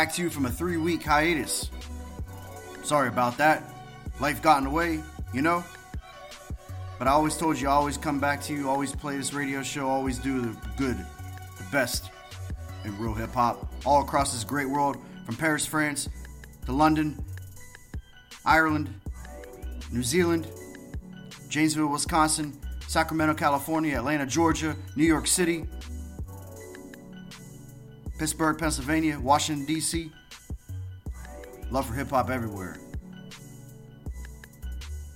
back to you from a three week hiatus. Sorry about that. Life got in the way, you know? But I always told you, I always come back to you, always play this radio show, always do the good, the best in real hip hop all across this great world from Paris, France to London, Ireland, New Zealand, Janesville, Wisconsin, Sacramento, California, Atlanta, Georgia, New York City, Pittsburgh, Pennsylvania, Washington, D.C. Love for hip hop everywhere.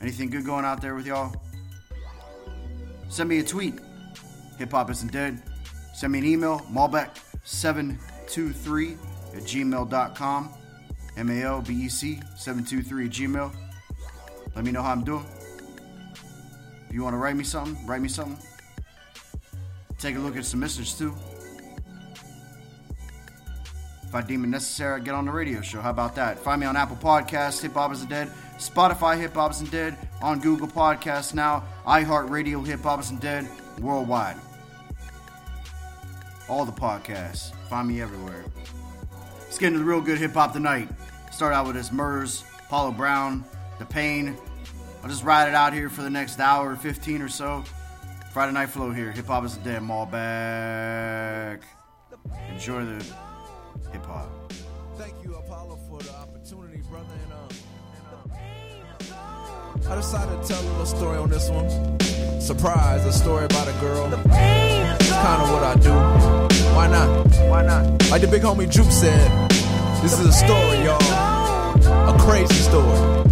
Anything good going out there with y'all? Send me a tweet. Hip hop isn't dead. Send me an email, malbec723 at gmail.com. M A L B E C 723 at gmail. Let me know how I'm doing. If you want to write me something, write me something. Take a look at some messages too. If I deem it necessary, I get on the radio show. How about that? Find me on Apple Podcasts, Hip Hop Isn't Dead, Spotify, Hip Hop Isn't Dead, on Google Podcasts now, iHeartRadio, Hip Hop Isn't Dead, worldwide. All the podcasts. Find me everywhere. Let's get into the real good hip hop tonight. Start out with this Murs, Apollo Brown, The Pain. I'll just ride it out here for the next hour, 15 or so. Friday Night Flow here. Hip Hop Isn't Dead, Malbec. Enjoy the hip hop. Thank you, Apollo, for the opportunity, brother. And, um, and, um, I decided to tell a little story on this one. Surprise, a story about a girl. It's kind of what I do. Why not? Why not? Like the big homie Juke said, this is a story, y'all. A crazy story.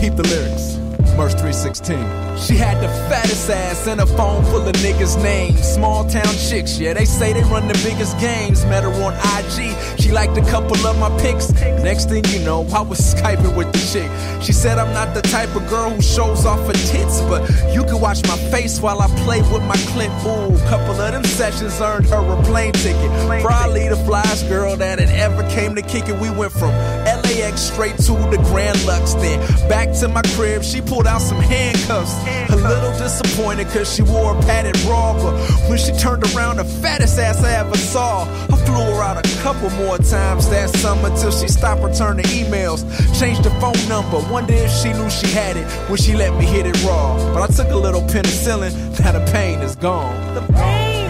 Keep the lyrics. Murs 316. She had the fattest ass and a phone full of niggas' names. Small town chicks, yeah, they say they run the biggest games. Met her on IG, she liked a couple of my pics. Next thing you know, I was Skyping with the chick. She said I'm not the type of girl who shows off her tits, but you can watch my face while I play with my clip. Ooh, couple of them sessions earned her a plane ticket. Probably the flyest girl that had ever came to kick it. We went from LAX straight to the Grand Lux, then back to my crib. She pulled out some handcuffs. A little disappointed cause she wore a padded bra, but when she turned around, the fattest ass I ever saw. I flew her out a couple more times that summer till she stopped returning emails. Changed the phone number, wonder if she knew she had it when she let me hit it raw. But I took a little penicillin, now the pain is gone. The pain.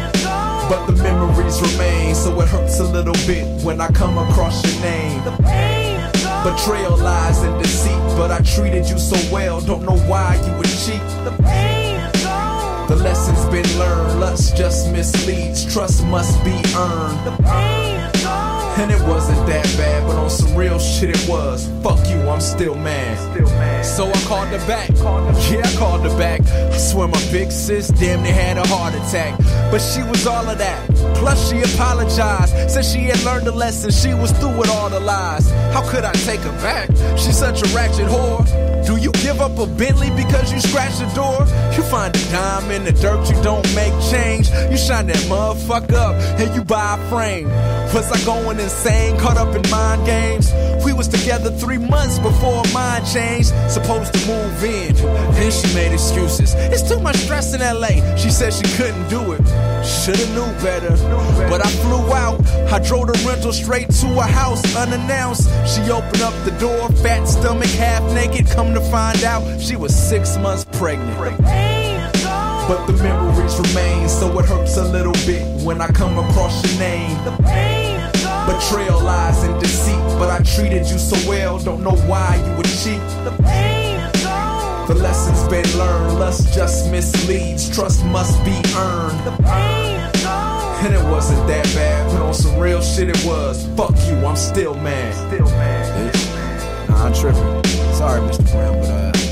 But the memories remain, so it hurts a little bit when I come across your name. The pain is gone. Betrayal, lies, and deceit, but I treated you so well. Don't know why you would cheat. The pain is gone. The lesson's been learned. Lust just misleads. Trust must be earned. And it wasn't that bad, but on some real shit it was. Fuck you, I'm still mad. So I called her back. Yeah, I called her back. I swear my big sis damn near had a heart attack. But she was all of that. Plus she apologized. Said she had learned a lesson. She was through with all the lies. How could I take her back? She's such a ratchet whore. Do you give up a Bentley because you scratched the door? You find a dime in the dirt, you don't make change. You shine that motherfucker up and you buy a frame. Was I going insane, caught up in mind games? We was together three months before mine changed. Supposed to move in, then she made excuses. It's too much stress in LA. She said she couldn't do it. Shoulda knew better, but I flew out. I drove the rental straight to her house unannounced. She opened up the door, fat stomach, half naked. Come to find out, she was six months pregnant. But the memories remain, so it hurts a little bit when I come across your name. Betrayal, lies, and deceit, but I treated you so well. Don't know why you would cheat. The lesson's been learned, lust just misleads, trust must be earned. And it wasn't that bad, but on some real shit it was. Fuck you, I'm still mad. Still mad. Nah, I'm tripping. Sorry, Mr. Brown, but uh,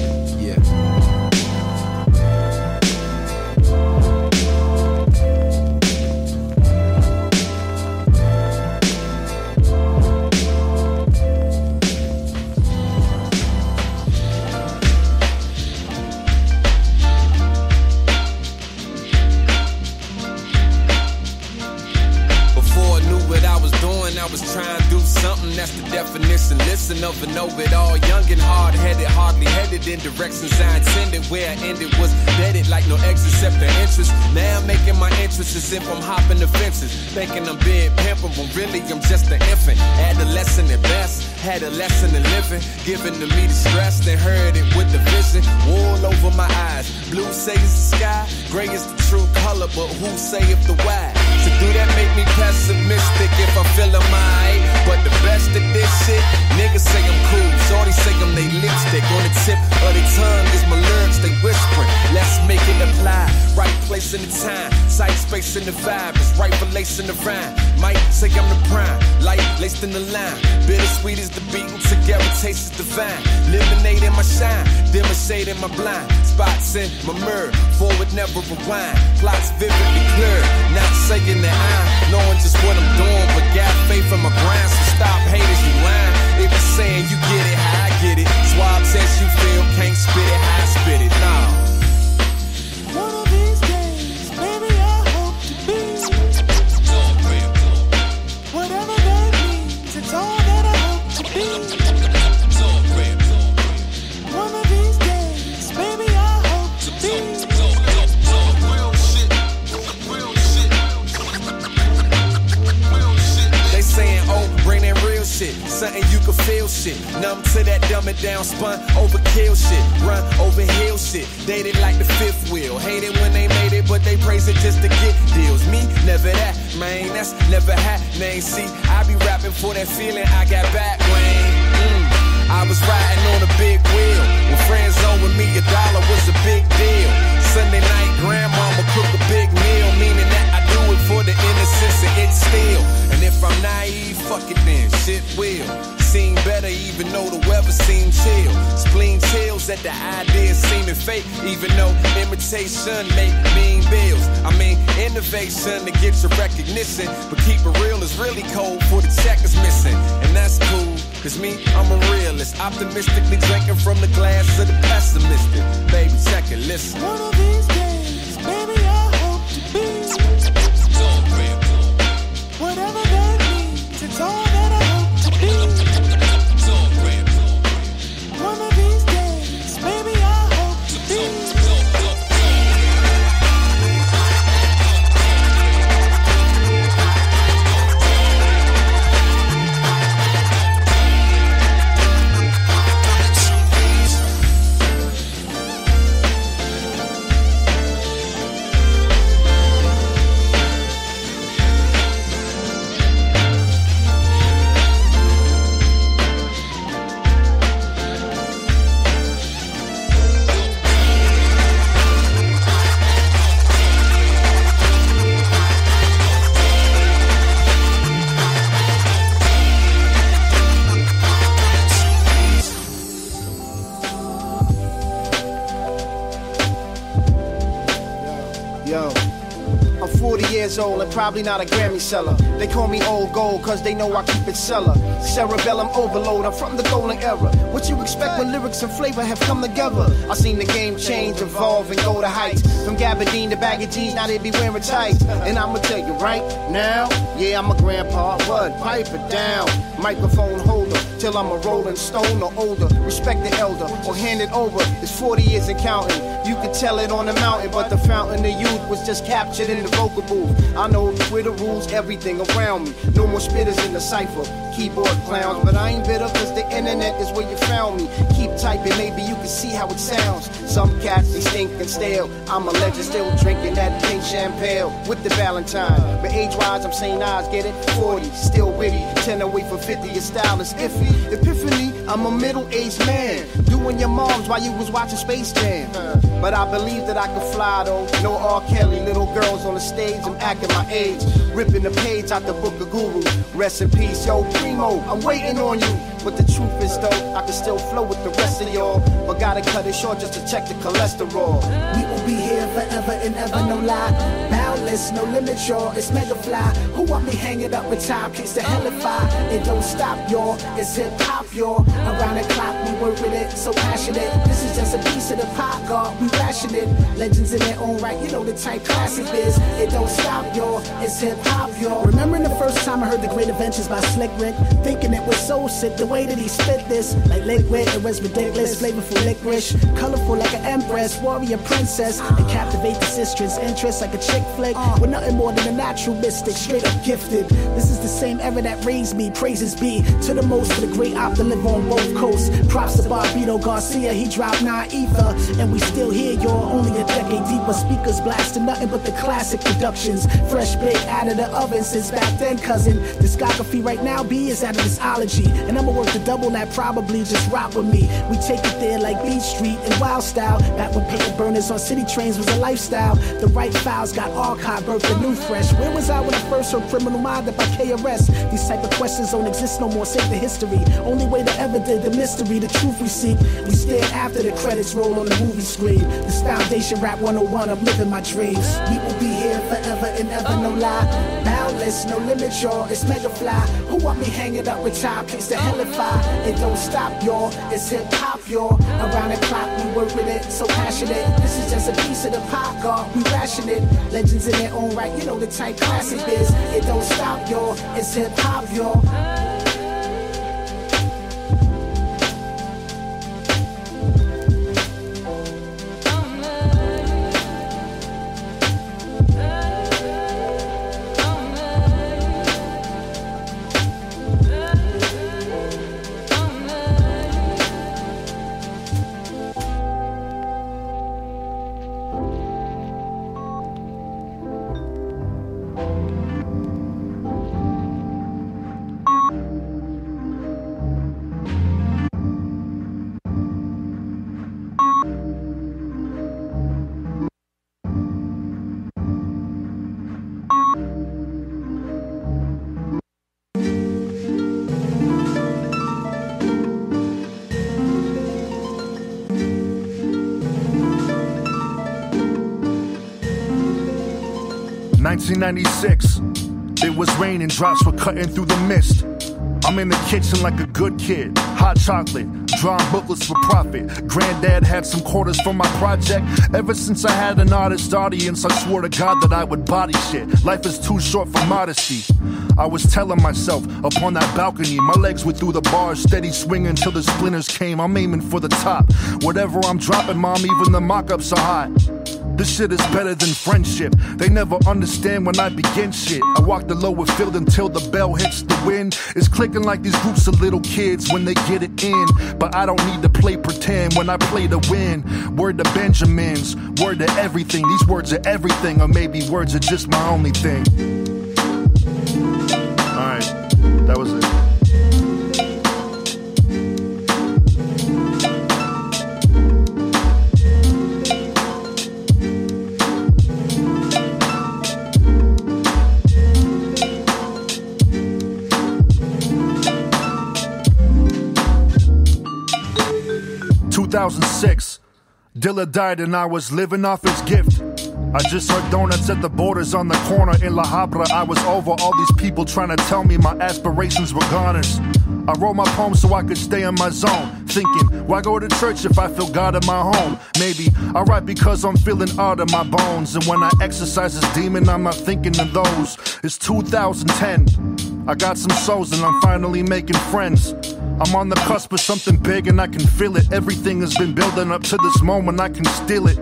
that's the definition. Listen over and over it all. Young and hard headed, hardly headed in directions I intended. Where I ended was deaded like no exit except the interest. Now I'm making my interest as if I'm hopping the fences. Thinking I'm being pimpin', but really I'm just an infant. Adolescent at best, had a lesson in living. Given to me the stress, then heard it with the vision. Wool over my eyes. Blue say it's the sky, gray is the true color, but who say if the why? Do that make me pessimistic if I feel I'm? But the best of this shit, niggas say I'm cool. Shorty say I'm they lipstick. On the tip of their tongue is my lyrics they whispering. Let's make it apply. Right place in the time, sight space in the vibe. It's right in the rhyme. Might say I'm the prime, light laced in the line. Bittersweet is the beat, and together taste is divine. Lemonade in my shine, demonstrating my blind spots in my mirror. Forward never rewind, plots vividly clear. Not saying that I'm knowing just what I'm doing, but got faith in my grind. So stop haters, you lying. If you're saying you get it, how I get it. Swab test you feel, can't spit it, how I spit it. Nah. Feel shit. Numb to that dumb it down, spun overkill shit. Run over hill shit. Dated like the fifth wheel. Hate it when they made it, but they praise it just to get deals. Me, never that, man. That's never happening. See, I be rapping for that feeling I got back, Wayne. Mm. I was riding on a big wheel. When friends owing me a dollar was a big deal. Sunday night, grandmama cook a big meal, meaning that do it for the innocence of it still. And if I'm naive, fuck it then, shit will. Seem better even though the weather seems chill. Spleen chills at the idea seeming fake, even though imitation make mean bills. I mean, innovation to get your recognition, but keep it real is really cold for the check is missing. And that's cool, cause me, I'm a realist. Optimistically drinking from the glass of the pessimistic. Baby, check it, listen. One of these days, probably not a Grammy seller. They call me old gold cause they know I keep it seller. Cerebellum overload, I'm from the golden era. What you expect when lyrics and flavor have come together? I seen the game change, evolve, and go to heights. From Gabardine to baggy jeans, now they be wearing tights. And I'ma tell you right now, yeah, I'm a grandpa. What? Pipe it down. Microphone holder till I'm a rolling stone or older. Respect the elder or hand it over. It's 40 years and counting. You could tell it on the mountain, but the fountain of youth was just captured in the vocal booth. I know where the rules, everything around me. No more spitters in the cipher, keyboard clowns. But I ain't bitter cause the internet is where you found me. Keep typing, maybe you can see how it sounds. Some cats, they stink and stale. I'm a legend, still drinking that pink champagne with the Valentine. But age wise, I'm saying eyes, get it? 40, still witty. 10 away from 50, your style is iffy. Epiphany, I'm a middle aged man. Doing your moms while you was watching Space Jam. But I believe that I could fly though. No R. Kelly, little girls on the stage, I'm acting my age. Ripping the page out the book of Guru. Rest in peace, yo, Primo, I'm waiting on you. But the truth is though, I can still flow with the rest of y'all. But gotta cut it short just to check the cholesterol. We will be here forever and ever, no lie. Boundless, no limit, y'all. It's mega fly. Who want me hanging up with top kicks to hellify? It don't stop, y'all. It's hip hop, y'all. Around the clock, we work with it, so passionate. This is just a piece of the pop, God. We ration it. Legends in their own right, you know the type classic is. It don't stop, y'all. It's hip hop, y'all. Remembering the first time I heard The Great Adventures by Slick Rick, thinking it was so sick the way that he spit this. Like liquid, it was ridiculous, flavorful licorice, colorful like an empress, warrior princess, and captivate the sister's interest like a chick flick. Uh. With nothing more than a natural mystic, straight up gifted. This is the same era that raised me, praises be to the most for the great live on both coasts. Props to Bobbito Garcia, he dropped nine ether, and we still here, y'all. Only a decade deeper, speakers blasting nothing but the classic productions. Fresh bake out of the oven since back then, cousin. Discography right now, B is out of this ology, and I'ma work the double that. Probably just rock with me. We take it there like Beat Street and Wild Style. Back when paper burners on city trains was a lifestyle. The right files got archived, birthed a new fresh. Where was I when I first heard Criminal Minded by KRS? These type of questions don't exist no more. Save the history. Only way to ever did the mystery, the truth we seek. We stare after the credits roll on the movie screen. This foundation rap 101, I'm living my dreams. We will be here forever and ever, no lie. Boundless, no limit, y'all. It's mega fly. Who want me hanging up with top kicks to hellify? It don't stop, y'all. It's hip hop, y'all. Around the clock, we work with it, so passionate. This is just a piece of the pop, God. We ration it. Legends in their own right, you know the type classic is. It don't stop, y'all. It's hip hop, y'all. Nineteen ninety six. It was raining, drops were cutting through the mist. I'm in the kitchen like a good kid. Hot chocolate, drawing booklets for profit. Granddad had some quarters for my project. Ever since I had an artist audience, I swore to God that I would body shit. Life is too short for modesty. I was telling myself upon that balcony, my legs were through the bars, steady swinging till the splinters came. I'm aiming for the top. Whatever I'm dropping, mom, even the mock ups are hot. This shit is better than friendship. They never understand when I begin shit. I walk the lower field until the bell hits the wind. It's clicking like these groups of little kids when they get it in. But I don't need to play pretend when I play to win. Word to Benjamins, word to everything. These words are everything, or maybe words are just my only thing. Alright, that was it. 2006. Dilla died and I was living off his gift. I just heard donuts at the borders on the corner in La Habra. I was over all these people trying to tell me my aspirations were goners. I wrote my poem so I could stay in my zone. Thinking, why go to church if I feel God in my home? Maybe I write because I'm feeling art in my bones. And when I exercise this demon, I'm not thinking of those. It's 2010. I got some souls and I'm finally making friends. I'm on the cusp of something big and I can feel it. Everything has been building up to this moment, I can steal it.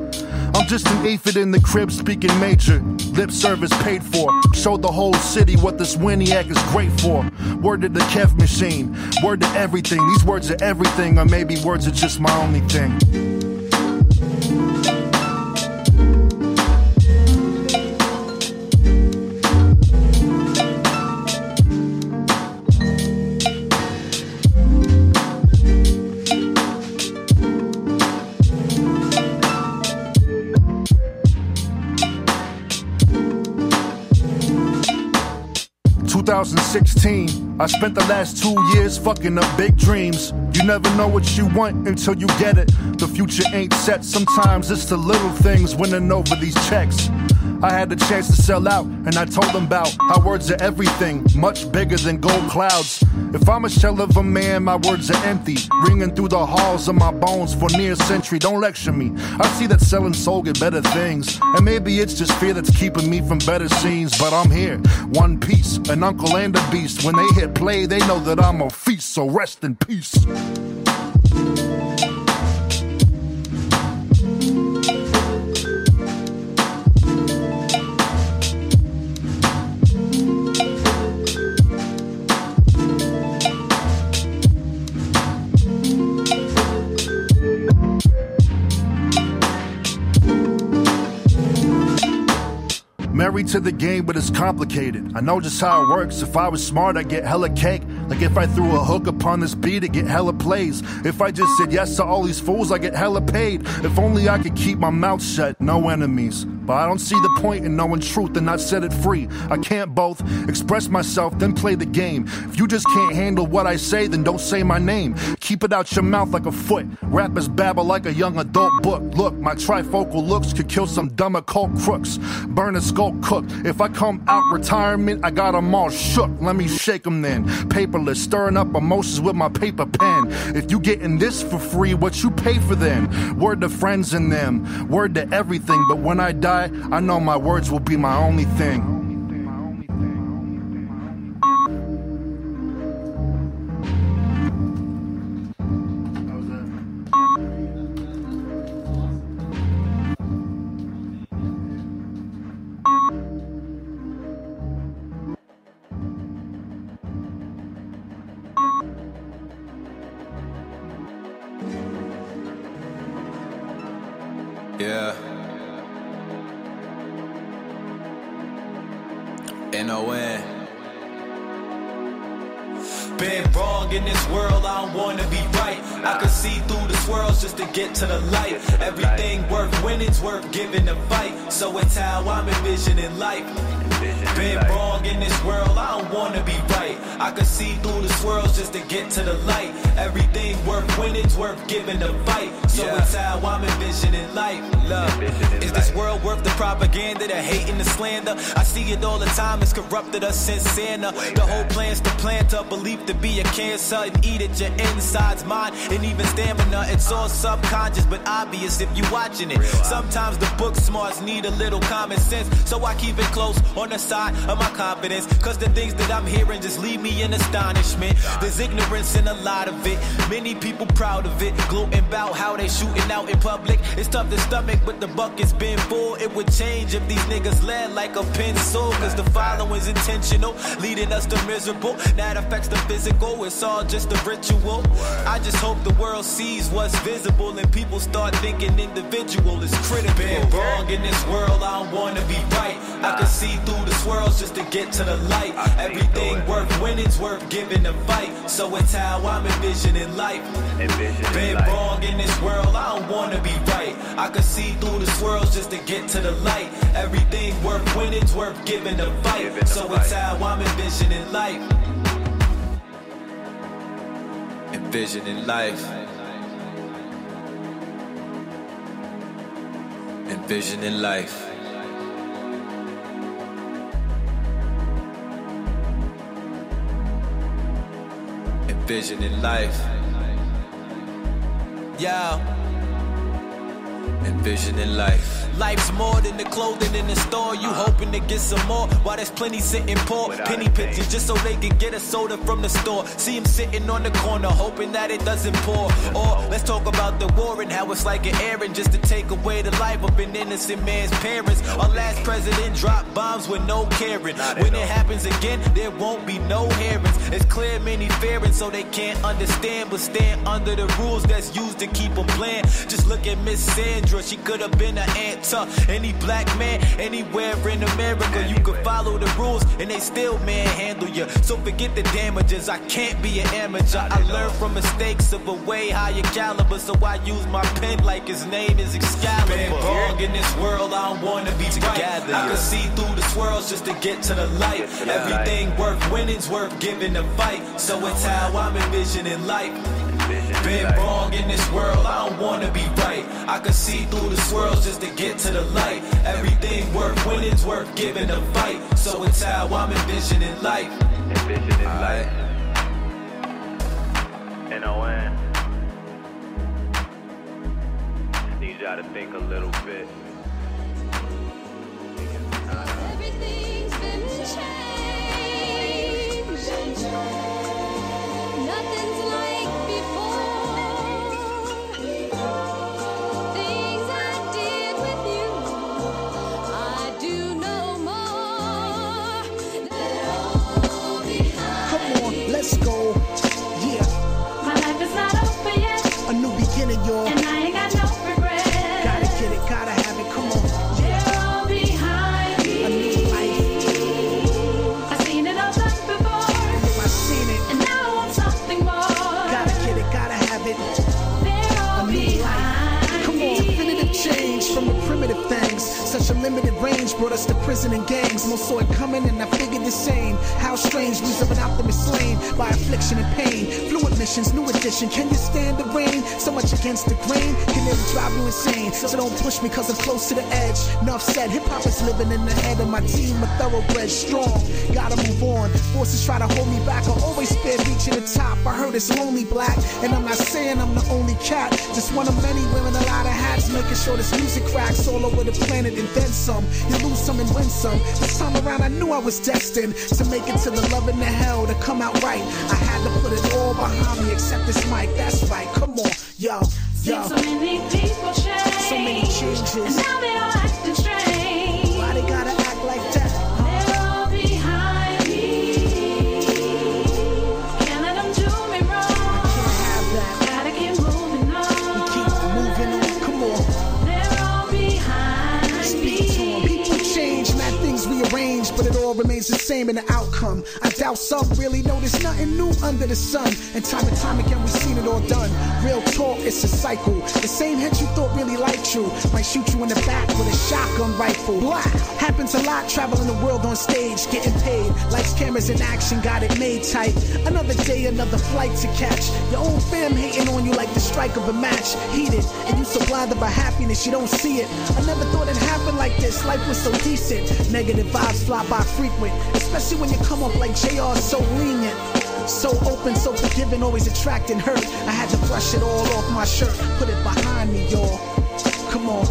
I'm just an aphid in the crib speaking major. Lip service paid for. Show the whole city what this Winiac is great for. Word to the Kev machine. Word to everything. These words are everything, or maybe words are just my only thing. Two thousand sixteen. I spent the last two years fucking up big dreams. You never know what you want until you get it. The future ain't set, sometimes it's the little things winning over these checks. I had the chance to sell out, and I told them about how words are everything, much bigger than gold clouds. If I'm a shell of a man, my words are empty, ringing through the halls of my bones for near a century. Don't lecture me. I see that selling soul get better things, and maybe it's just fear that's keeping me from better scenes. But I'm here, one piece, an uncle and a beast. When they hit play, they know that I'm a feast. So rest in peace. Married to the game, but it's complicated. I know just how it works. If I was smart, I'd get hella cake. Like if I threw a hook upon this beat, I'd get hella plays. If I just said yes to all these fools, I get hella paid. If only I could keep my mouth shut, no enemies. But I don't see the point in knowing truth and not set it free. I can't both express myself, then play the game. If you just can't handle what I say, then don't say my name. Keep it out your mouth like a foot. Rappers babble like a young adult book. Look, my trifocal looks could kill some dumb occult crooks. Burn a skull cook. If I come out retirement, I got 'em all shook. Let me shake 'em then. Paperless, stirring up emotions with my paper pen. If you getting this for free, what you pay for then? Word to friends and them, word to everything. But when I die, I know my words will be my only thing. I see it all the time, it's corrupted us since Santa. Uh, the whole plan's to plant a belief to be a cancer and eat at your insides, mind, and even stamina. It's all subconscious, but obvious if you're watching it. Sometimes the book smarts need a little common sense, so I keep it close on the side of my confidence. Cause the things that I'm hearing just leave me in astonishment. There's ignorance in a lot of it. Many people proud of it, gloating about how they shooting out in public. It's tough to stomach, but the bucket's been full. It would change if these niggas led like a pencil. Cause the following's intentional, leading us to miserable. That affects the physical, it's all just a ritual. I just hope the world sees what's visible and people start thinking individual is critical. Been wrong in this world, I don't wanna be right. I can see through the swirls just to get to the light. Everything worth winning's worth giving a fight. So it's how I'm envisioning life. Been wrong in this world, I don't wanna be right. I can see through the swirls just to get to the light. Everything worth winning's worth giving a fight. So it's how I'm envisioning life. Envisioning life. Envisioning life. Envisioning life. Yeah. Envisioning life. Life's more than the clothing in the store. You hoping to get some more while there's plenty sitting poor. Penny pinching just so they can get a soda from the store. See him sitting on the corner hoping that it doesn't pour. Or let's talk about the war and how it's like an errand just to take away the life of an innocent man's parents. Our last president dropped bombs with no caring. When it happens again, there won't be no hearings. It's clear many fearing so they can't understand, but stand under the rules that's used to keep them bland. Just look at Miss Sandra, she She could have been an aunt to any black man anywhere in America. You could follow the rules and they still manhandle you. So forget the damages. I can't be an amateur. I learned from mistakes of a way higher caliber. So I use my pen like his name is Excalibur. Been wrong in this world, I don't wanna be together. Right. I can see through the swirls just to get to the light. Everything worth winning's worth giving a fight. So it's how I'm envisioning life. Been wrong in this world, I don't wanna be right. I can see through the swirls just to get to the light. Everything worth winning's worth giving a fight. So it's how I'm envisioning life. Envisioning life. N-O-N. Just need y'all to think a little bit. Everything's been changed. Us to prison and gangs. Most saw it coming and I figured the same. How strange, we of an optimist slain by affliction and pain. Fluid missions, new edition. Can you stand the rain? So much against the grain can nearly drive you insane. So don't push me cause I'm close to the edge. Enough said, hip hop is living in the head of my team. A thoroughbred strong. Gotta move on. Forces try to hold me back. I always fear reaching the top. I heard it's lonely black. And I'm not saying I'm the only cat. Just one of many wearing a lot of hats. Making sure this music cracks all over the planet and then some. You lose some and win some. This time around I knew I was destined to make it to the love and the hell to come out right. I had to put it all behind me except this mic. That's right. Come on. Yo. Yo. So many people change. So many changes. And now they all same in the outcome. I doubt some really know there's nothing new under the sun. And time and time again, we've seen it all done. Real talk, it's a cycle. The same head you thought really liked you might shoot you in the back with a shotgun rifle. Blah. Happens a lot, traveling the world on stage, getting paid. Lights, cameras, in action, got it made tight. Another day, another flight to catch. Your own fam hating on you like the strike of a match. Heated, and you so blinded by happiness, you don't see it. I never thought it happened like this. Life was so decent. Negative vibes fly by frequent, especially when you come up like JR, so lenient. So open, so forgiving, always attracting hurt. I had to brush it all off my shirt, put it behind me, y'all. Come on,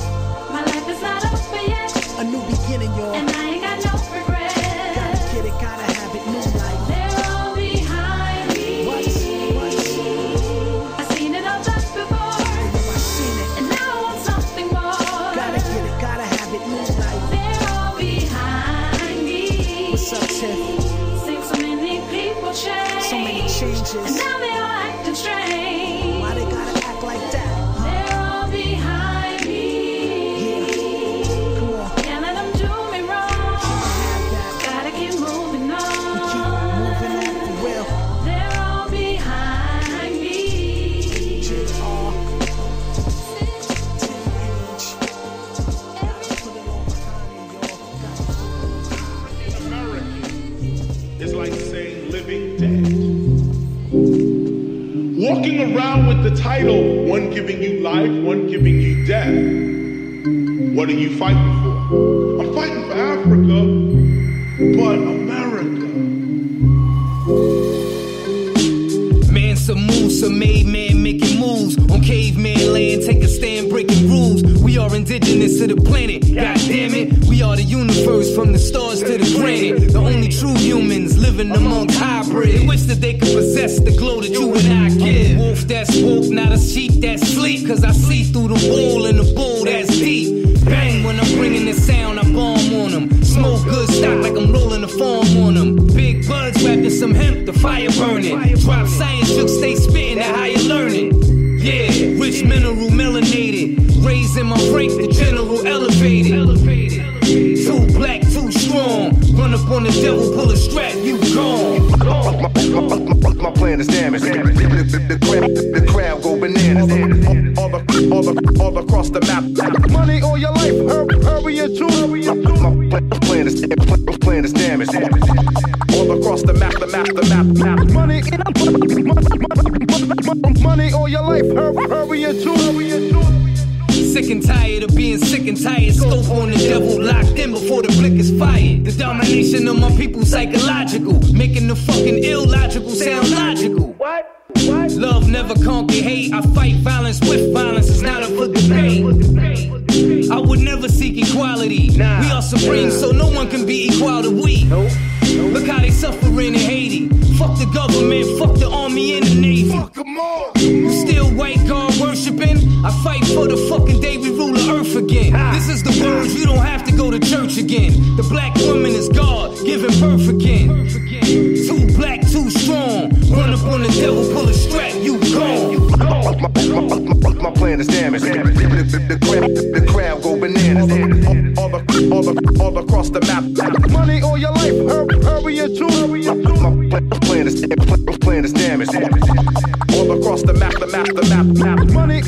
title, one giving you life, one giving you death. What are you fighting for? I'm fighting for Africa, but America. Man, some moves, some made man making moves on caveman land. Take a stand, breaking rules. We are indigenous to the planet. God damn it, we are the universe from the stars to the planet. The only true humans living amongst hybrids. Wish that they could possess the glow that you and I give. Wolf that's woke, that's sleep. Cause I see through the wall and the bull that's deep. Bang when I'm bringing the sound, I bomb on them. Smoke good stock like I'm rolling the farm on them. Big buds wrapped in some hemp, the fire burning. Drop science, shook, stay spitting that how you learning. Yeah, Rich mineral melanated. Raising my rank, the general elevated. Up on the devil, pull a strap, you gone. My plan is damage. The, the, the, crowd, go bananas. All, all, all across the map. Money all your life, hurry, and and. My plan is, plan is damage. All across the map, the map, the map, map. Money, money all your life, hurry, and chew. Sick and tired of being sick and tired. Scope on the devil, locked in before the blick is fired. The domination of my people psychological, making the fucking illogical sound logical. What? What? Love never conquer hate. I fight violence with violence. It's not up for debate. I would never seek equality. We are supreme, so no one can be equal to we. Look how they suffering in Haiti. Fuck the government, fuck the army and the navy. Fuck 'em all. Still white God worshiping? I fight for the fucking day we rule the earth again. This is the words you don't have to go to church again. The black woman is God, giving birth again. Too black, too strong. Run up on the devil, pull a strap, you gone. My, my, my, my plan is damage. The, the, the, crowd, the crowd go bananas. All, the, all, the, all across the map. Money all your life, hurry, hurry and and chew. My plan is, plan is damage. All across the map, the map, the map, map. Money,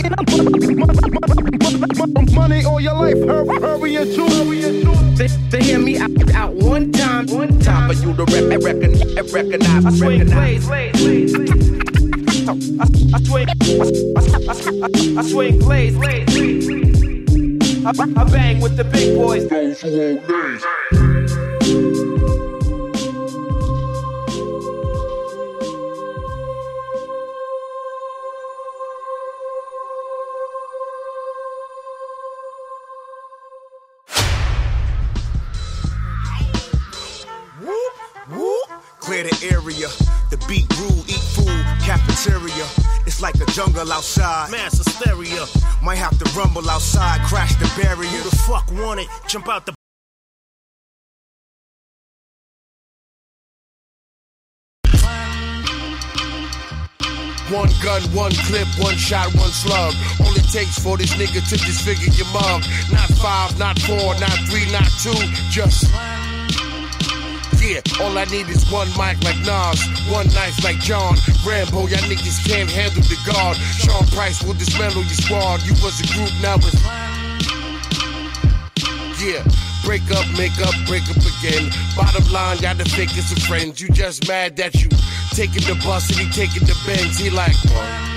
money all your life, hurry, hurry and hurry. To, to hear me out, out one time, one time for you to rec- recognize, recognize, I swing blades, blades, blades. I, I swing, I, I, I, I swing blades, blades, blades. I, I bang with the big boys. Those who area, the beat It's like a jungle outside. Mass hysteria. Might have to rumble outside, crash the barrier. Who the fuck want it? Jump out the One gun, one clip, one shot, one slug. All it takes for this nigga to disfigure your mug. Not five, not four, not three, not two, just. Yeah, all I need is one mic like Nas, one knife like John Rambo. Y'all niggas can't handle the guard. Sean Price will dismantle your squad. You was a group, now it's. Yeah, break up, make up, break up again. Bottom line, y'all the fakest of friends. You just mad that you taking the bus and he taking the Benz. He like, Peace.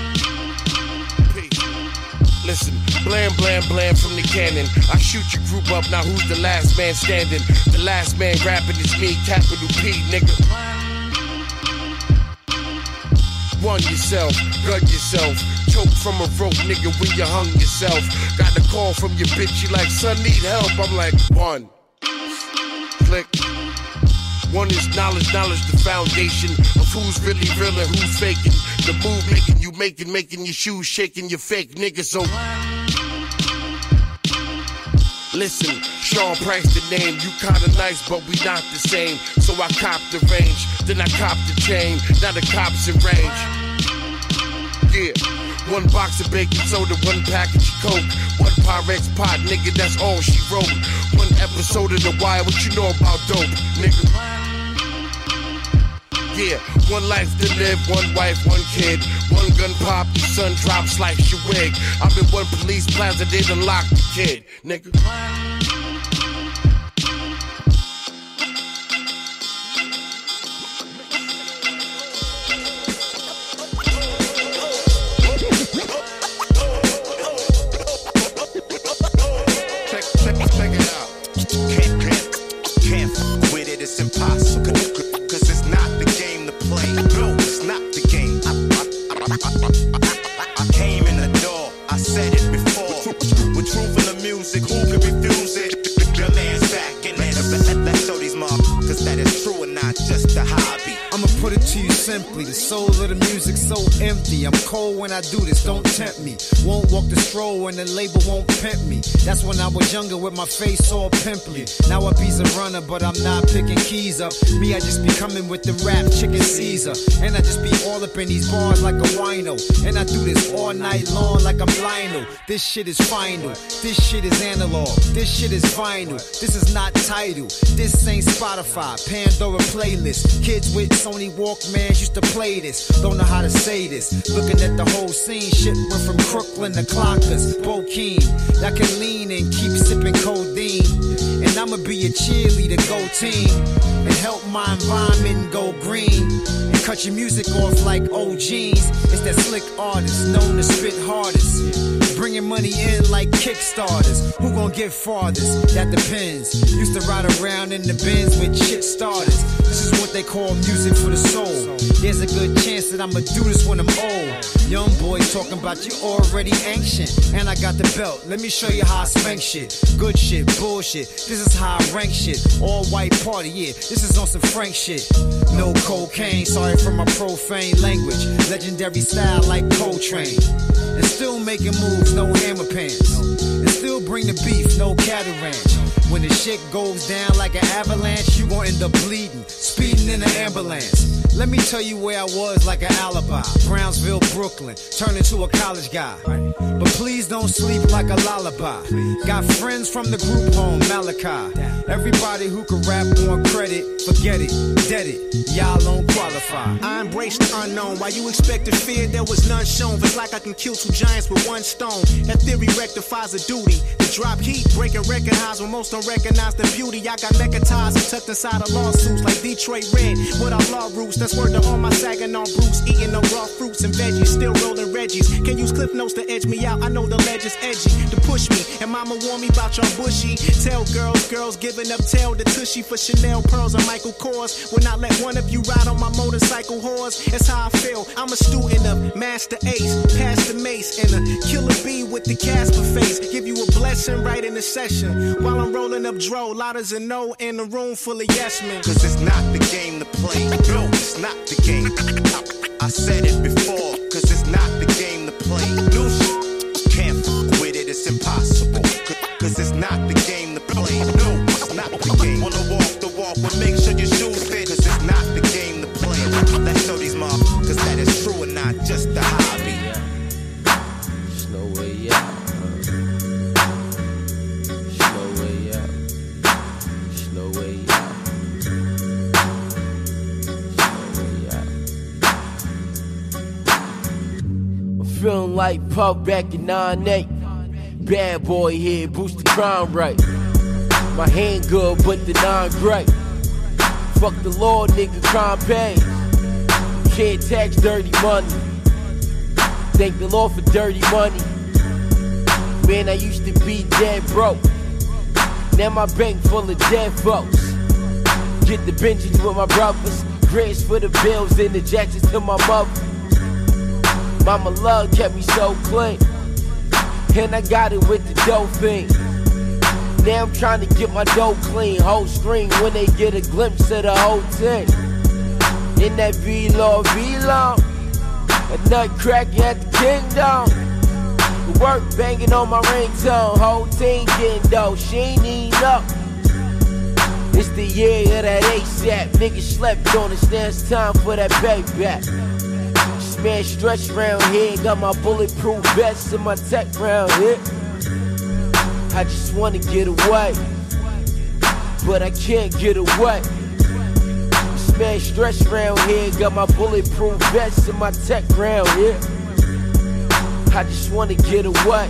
Listen, blam, blam, blam from the cannon. I shoot your group up, now who's the last man standing? The last man rapping is me, capital P, nigga. One yourself, gun yourself. Choke from a rope, nigga, when you hung yourself. Got a call from your bitch, she like, son, need help. I'm like, one. Click. One is knowledge, knowledge, the foundation of who's really real and who's faking. The move making you making, making your shoes shaking, you fake nigga. So listen, Sean Price the name. You kinda nice, but we not the same. So I cop the range, then I cop the chain. Now the cops in range. Yeah. One box of baking soda, one package of coke, one Pyrex pot, nigga, that's all she wrote. One episode of The Wire, what you know about dope, nigga? Yeah, one life to live, one wife, one kid. One gun pop, your son drop, slice your wig. I'm in one police plaza, done locked the kid, nigga. Simply. The soul of the music so empty. I'm cold when I do this, don't tempt me. Won't walk the stroll when the label won't pimp me. That's when I was younger with my face all pimply. Now I be's a runner, but I'm not picking keys up. Me, I just be coming with the rap chicken Caesar. And I just be all up in these bars like a wino. And I do this all night long like I'm Lionel. This shit is final. This shit is analog. This shit is vinyl. This is not title. This ain't Spotify, Pandora playlist. Kids with Sony Used to play this. Don't know how to say this. Looking at the whole scene, shit went from Crooklyn to Clockers, Bokeem. That can lean and keep sipping codeine. And I'ma be a cheerleader, go team. And help my environment go green. And cut your music off like OGs. It's that slick artist known to spit hardest. Bringing money in like Kickstarters. Who gon' get farthest? That depends. Used to ride around in the bins with shit starters. This is what they call music for the soul. There's a good chance that I'ma do this when I'm old. Young boy talking about you already ancient. And I got the belt. Let me show you how I spank shit. Good shit, bullshit. This is how I rank shit. All white party, yeah. This is on some Frank shit. No cocaine, sorry for my profane language. Legendary style like Coltrane. And still making moves, no hammer pants. And still bring the beef, no cattle ranch. When the shit goes down like an avalanche, you gon' end up bleeding, speeding in an ambulance. Let me tell you where I was like an alibi. Brownsville, Brooklyn, turned into a college guy. But please don't sleep like a lullaby. Got friends from the group home, Malachi. Everybody who can rap on credit, forget it, dead it. Y'all don't qualify. I embrace the unknown. While you expected fear, there was none shown. It's like I can kill two giants with one stone. That theory rectifies a duty. To drop heat, breaking record highs when most don't recognize the beauty. I got mecha ties and tucked inside of lawsuits like Detroit Red. With our law roots, that's word to all my sagging on Bruce. Eating no raw fruits and veggies, still rolling Reggies. Can use cliff notes to edge me out. I know the ledge is edgy to push me. And mama warn me about y'all bushy. Tell girls, girls giving up tail to tushy for Chanel pearls and Michael Kors. Will not let one of you ride on my motorcycle horse. That's how I feel. I'm a student of Masta Ace, past the mace, and a killer bee with the Casper face. Give you a blessing right in the session. While I'm rolling up dro, loud as a no in a room full of yes men. Cause it's not the game to play. No, it's not the game. I, I said it before, cause it's not the game to play. New shit, can't fuck with it, it's impossible. Cause, cause it's not the game feeling like Puff back in 9-8. Bad boy here, boost the crime rate. My hand good, but the nine great. Fuck the law, nigga, crime pay. Can't tax dirty money. Thank the Lord for dirty money. Man, I used to be dead broke. Now my bank full of dead folks. Get the Benjis with my brothers. Grants for the bills and the jackets to my mother. Mama love kept me so clean. And I got it with the dope thing. Now I'm trying to get my dough clean. Whole screen when they get a glimpse of the whole thing. In that V-Law, V-Law. A nutcracker at the kingdom. Work banging on my ringtone. Whole team getting dough. She ain't even up. It's the year of that ASAP. Niggas slept on us. Now it's time for that payback. Man stretched around here. Got my bulletproof vest and my tech round here. I just wanna get away. But I can't get away. This man stretched around here. Got my bulletproof vest and my tech round here. I just wanna get away.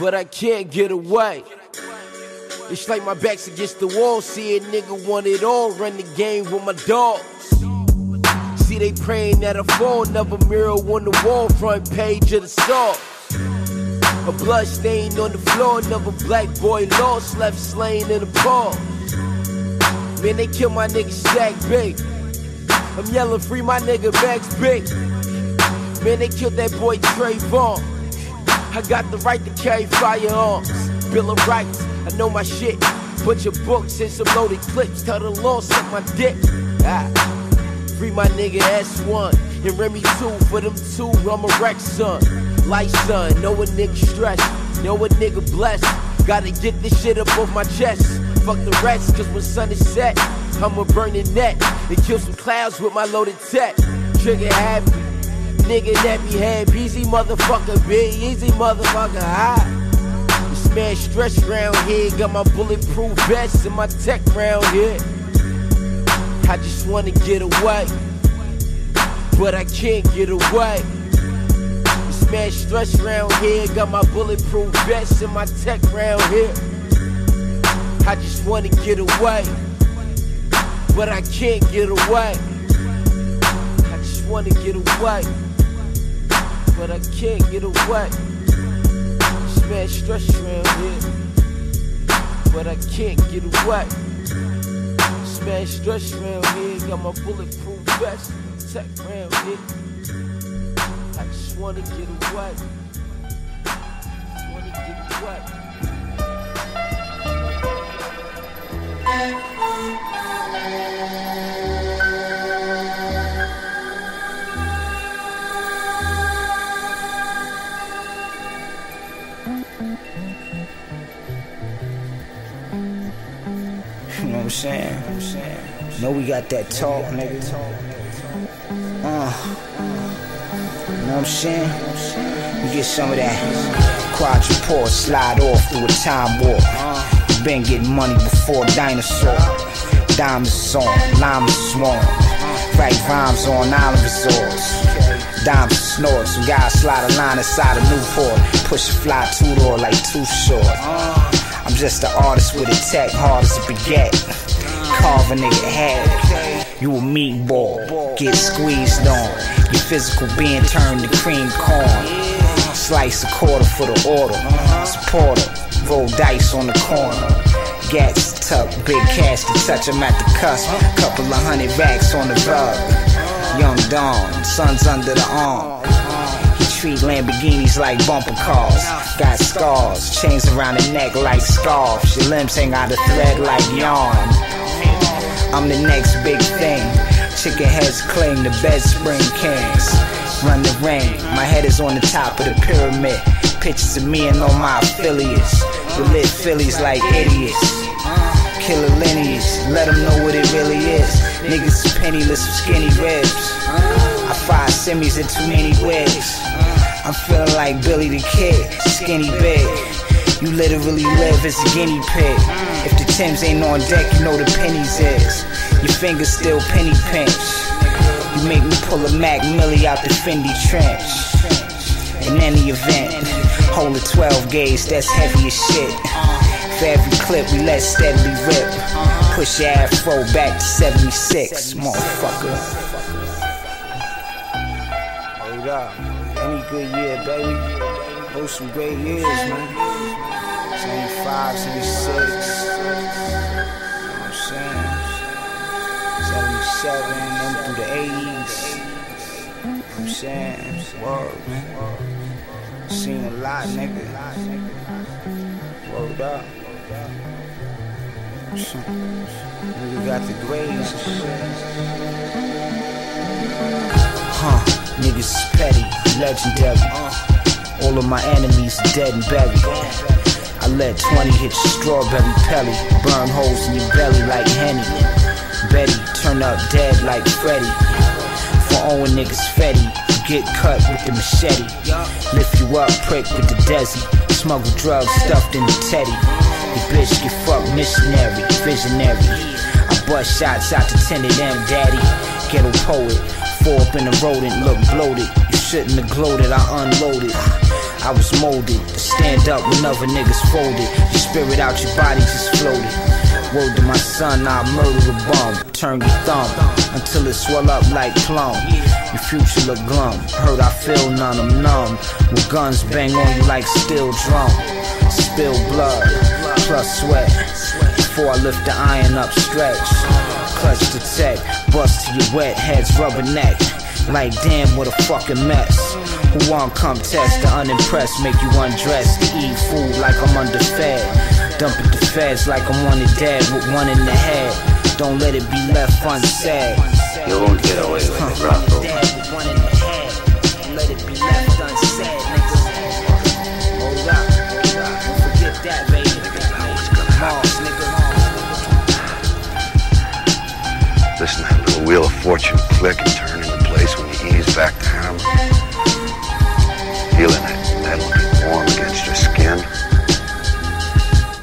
But I can't get away. It's like my back's against the wall. See a nigga want it all. Run the game with my dogs. See they praying that I fall. Never mirror on the wall. Front page of the stars. A blood stain on the floor. Another black boy lost. Left slain in the pause. Man, they kill my nigga Stack Big. I'm yelling free my nigga Max Big. Man, they killed that boy Trayvon. I got the right to carry firearms. Bill of Rights, I know my shit. Bunch of books and some loaded clips. Tell the law suck my dick. Ah. Free my nigga S1 and Remy 2 for them two. I'm a wreck son. Light son, know a nigga stressed, know a nigga blessed. Gotta get this shit up off my chest. Fuck the rest, cause when sun is set, I'ma burn the net and kill some clouds with my loaded tech. Trigger happy, nigga nappy head, easy motherfucker, big easy motherfucker, high. This man stretch round here, got my bulletproof vest and my tech round here. I just wanna get away, but I can't get away. This man stretch round here, got my bulletproof vest and my tech round here. I just wanna get away, but I can't get away. I just wanna get away, but I can't get away. This man stretch around here, but I can't get away. Man stretch around here, got my bulletproof vest, tech round here. I just wanna get away. Wanna get away. Saying? Know we got that talk, nigga. Uh, you know what I'm saying? We get some of that quadruport slide off through a time warp. You been getting money before dinosaur. Diamonds on, llamas swarm. Write rhymes on island resorts. Dimes snort, some guys slide a line inside a Newport. Push a fly two door like too short. I'm just an artist with a tech, hard as a baguette. Carve a. You a meatball, get squeezed on. Your physical being turned to cream corn. Slice a quarter for the order. Supporter, roll dice on the corner. Gats tuck, big cash to touch 'em at the cusp. Couple of hundred racks on the rug. Young Dawn, sun's under the arm. He treat Lamborghinis like bumper cars. Got scars, chains around the neck like scarves. Your limbs hang out of thread like yarn. I'm the next big thing. Chicken heads claim the bed spring kings. Run the ring, my head is on the top of the pyramid. Pictures of me and all my affiliates. We lit Phillies like idiots. Killer lineage, let them know what it really is. Niggas is penniless with skinny ribs. I fire semis in too many wigs. I'm feeling like Billy the Kid, skinny big. You literally live as a guinea pig. If Tims ain't on deck, you know the pennies is. Your fingers still penny pinch. You make me pull a Mac Millie out the Fendi trench. In any event, hold a 12 gauge, that's heavy as shit. For every clip we let steadily rip. Push your afro back to 76, motherfucker. Hold up. Any good year, baby. Those some great years, man. 75, 76. I'm saying? 77, then through the 80s. You know what I'm saying? Word, man. Seen a lot, nigga. Word up. Nigga got the grades. Huh, niggas petty, legendary. All of my enemies dead and buried. I let 20 hit your strawberry pelly, burn holes in your belly like Henny. Betty turn up dead like Freddy. For owing niggas Fetty, get cut with the machete. Lift you up, prick with the desi. Smuggle drugs stuffed in the teddy. The bitch get fucked missionary, visionary. I bust shots out to 10 of them, daddy. Ghetto poet, four up in the rodent, look bloated. You shouldn't have gloated, I unloaded. I was molded to stand up when other niggas folded. Your spirit out your body just floated. Word to my son, I'll murder a bum. Turn your thumb until it swell up like plum. Your future look glum. Heard I feel none, I'm numb. With guns bang on you like steel drum. Spill blood, plus sweat. Before I lift the iron up, stretch. Clutch the tech, bust to your wet heads, rubber neck. Like damn, what a fucking mess. Who want come test the unimpressed, make you undressed to eat food like I'm underfed. Dump it to feds like I'm wanted dead with one in the head. Don't let it be left unsaid. You won't get away with it, Rocco. one in the head. Let it be left unsaid, nigga. Hold up. Forget that, baby. Moss, nigga. Listen, that little wheel of fortune click and turn into place when you ease back the Feeling that metal get warm against your skin.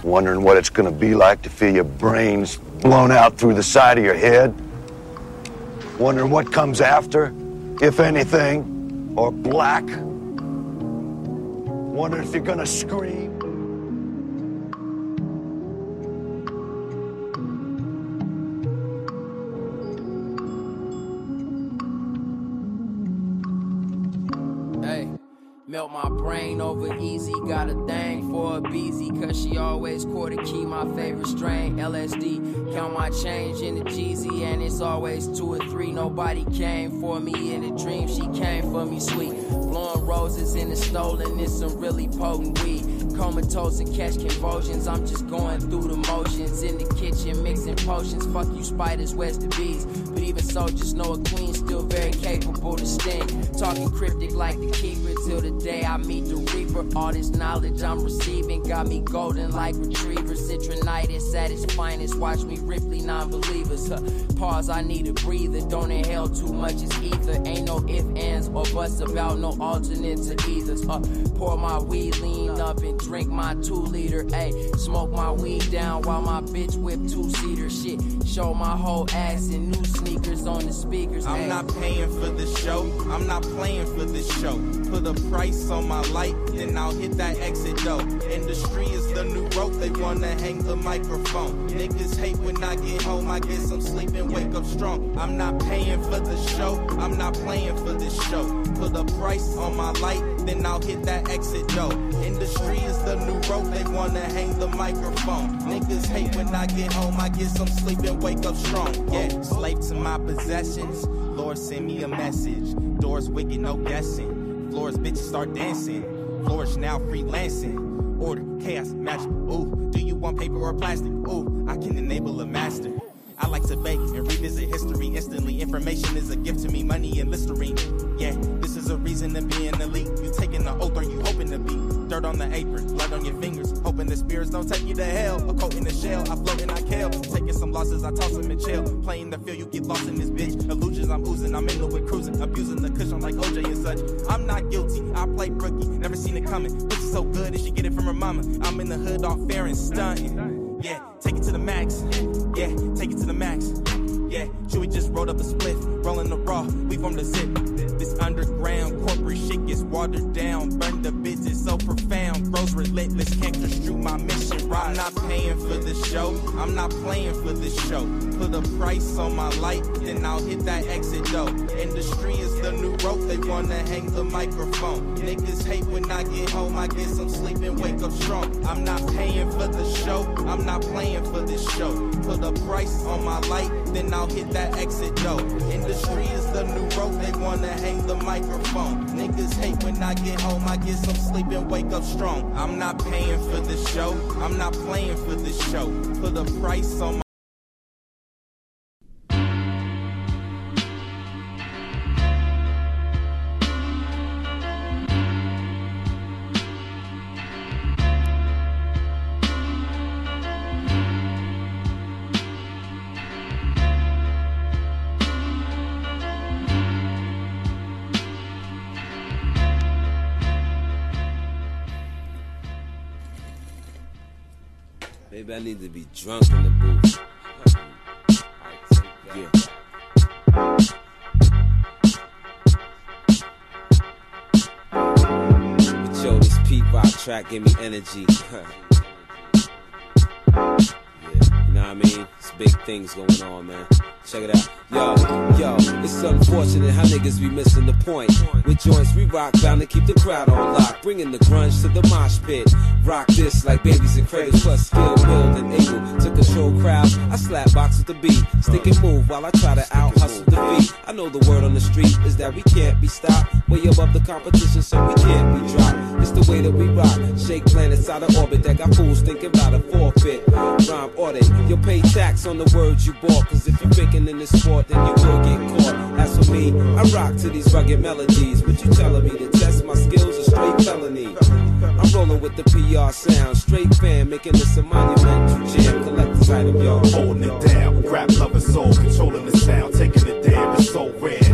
Wondering what it's gonna be like to feel your brains blown out through the side of your head. Wondering what comes after, if anything, or black. Wondering if you're gonna scream. Melt my brain over easy. Got a thing for a beezy, cause she always quarter key, my favorite strain. LSD, count my change in the Jeezy, and it's always two or three. Nobody came for me in a dream, she came for me sweet. Blowing roses in the stolen, it's some really potent weed. Comatose and catch convulsions, I'm just going through the motions. In the kitchen, mixing potions. Fuck you, spiders, where's the bees? But even so, just know a queen's still very capable to sting. Talking cryptic like the keeper till the day I meet the reaper. All this knowledge I'm receiving got me golden like retriever. Citronitis at its finest. Watch me Ripley, non believers. Huh. Pause, I need a breather. Don't inhale too much, it's ether. Ain't no if, ands, or buts about no alternate to either. Pour my weed, lean up and drink my two liter. Ayy, smoke my weed down while my bitch whip two seater. Shit, show my whole ass in new sneakers on the speakers. I'm ayy. not paying for this show. I'm not playing for this show. Put a price on my light, then I'll hit that exit door. Industry is the new rope. They wanna hang the microphone. Niggas hate when I get home. I get some sleep and wake up strong. I'm not paying for the show. I'm not playing for this show. Put a price on my light, then I'll hit that exit door. Industry is the new rope. They wanna hang the microphone. Niggas hate when I get home. I get some sleep and wake up strong. Yeah, slave to my possessions. Lord, send me a message. Doors wicked, no guessing. Floors, bitches start dancing. Flourish now, freelancing. Order, chaos, magic. Ooh, do you want paper or plastic? Ooh, I can enable a master. I like to bake and revisit history instantly. Information is a gift to me, money and Listerine. Yeah, this is a reason to be an elite. You taking the oath or you hoping to be? Dirt on the apron, blood on your fingers. Hoping the spirits don't take you to hell. A coat in the shell, I float and I kill. Taking some losses, I toss them in chill. Playing the field, you get lost in this bitch. Illusions, I'm oozing, I'm in the with cruising. Abusing the cushion like OJ and such. I'm not guilty, I play rookie. Never seen it coming. Pussy so good, and she get it from her mama. I'm in the hood off fair and stunting. Yeah, take it to the max. Yeah, take it to the max. Yeah, Chewy just rolled up a split, rolling the raw. We from the zip. This underground corporate shit gets watered down. Burn the bitches so profound. Grows relentless, can't construe my mission. Right? I'm not paying for this show. I'm not playing for this show. Put a price on my light, then I'll hit that exit door. Industry is the new rope. They wanna hang the microphone. Niggas hate when I get home. I get some sleep and wake up strong. I'm not paying for the show. I'm not playing for this show. Put a price on my light, then I'll hit that exit door. Industry is the new rope. They wanna hang the microphone. Niggas hate when I get home. I get some sleep and wake up strong. I'm not paying for this show. I'm not playing for this show. Put a price on my need to be drunk in the booth. Yeah. But yo, this Pete Rock track give me energy. yeah, you know what I mean? It's big things going on, man. Check it out. Yo, yo, it's unfortunate how niggas be missing the point. With joints we rock, bound to keep the crowd on lock. Bringing the grunge to the mosh pit. Rock this like babies and cradles, plus skill, willed, and able to control crowds. I slap box with the beat, stick and move while I try to out hustle the beat. I know the word on the street is that we can't be stopped. Way above the competition, so we can't be dropped. It's the way that we rock. Shake planets out of orbit that got fools thinking about a forfeit. Rhyme audit. You'll pay tax on the words you bought. Cause if you're faking in this sport, then you will get caught. As for me, I rock to these rugged melodies. What you telling me to test my skills? A straight felony. I'm rolling with the PR sound. Straight fan, making this a monumental jam. Collector's item, y'all. Holding it down, rap lover soul, controlling the sound, taking it down, it's so rare.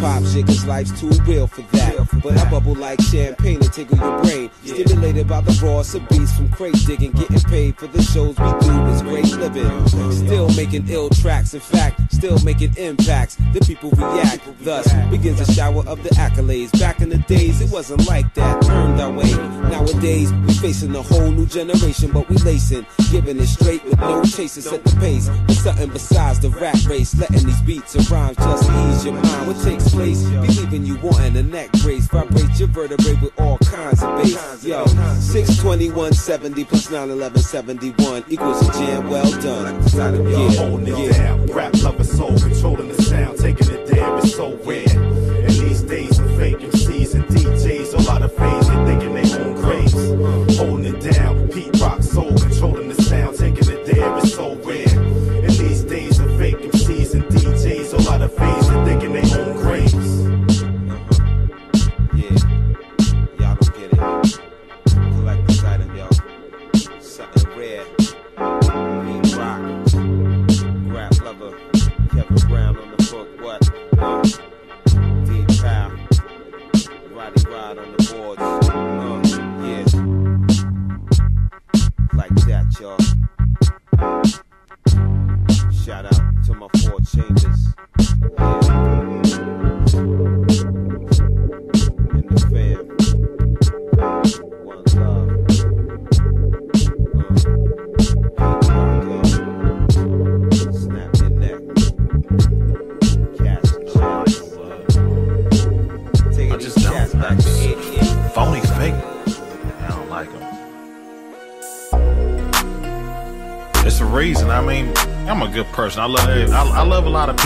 Pop shit cause life's too real for that. But I bubble like champagne and tickle your brain. Stimulated by the raws of beats from crate digging. Getting paid for the shows we do is great living. Still making ill tracks. In fact, still making impacts. The people react. Thus begins a shower of the accolades. Back in the days, it wasn't like that. Turned our way. Nowadays, we facing a whole new generation, but we lacing. Giving it straight with no chaser. Set the pace for something besides the rap race. Letting these beats and rhymes just ease your mind. What takes place? Believing you wanting a neck brace. Vibrate your vertebrae with all kinds of bass. Yo, 62170 plus 91171 equals a jam well done. Yeah, holding it down. Rap lover soul, controlling the sound, taking it down. It's so rare.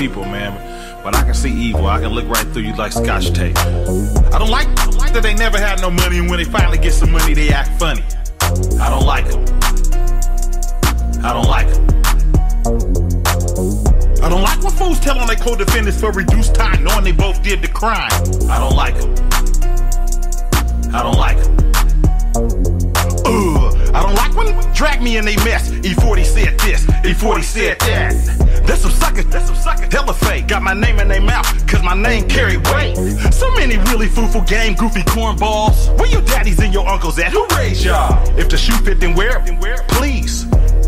People, man. But I can see evil. I can look right through you like scotch tape. I don't like, that they never had no money, and when they finally get some money, they act funny. I don't like them. I don't like them. I don't like when fools tell on their co-defendants for reduced time, knowing they both did the crime. I don't like them. I don't like them. Ugh. I don't like when drag me in they mess. E40 said this, E40 said that. That's some suckers, that's some suckers. Hella fake. Got my name in their mouth, cause my name carry weight. So many really fooful game, goofy cornballs. Where your daddies and your uncles at? Who raised y'all? If the shoe fit, then wear it. then wear it. Please.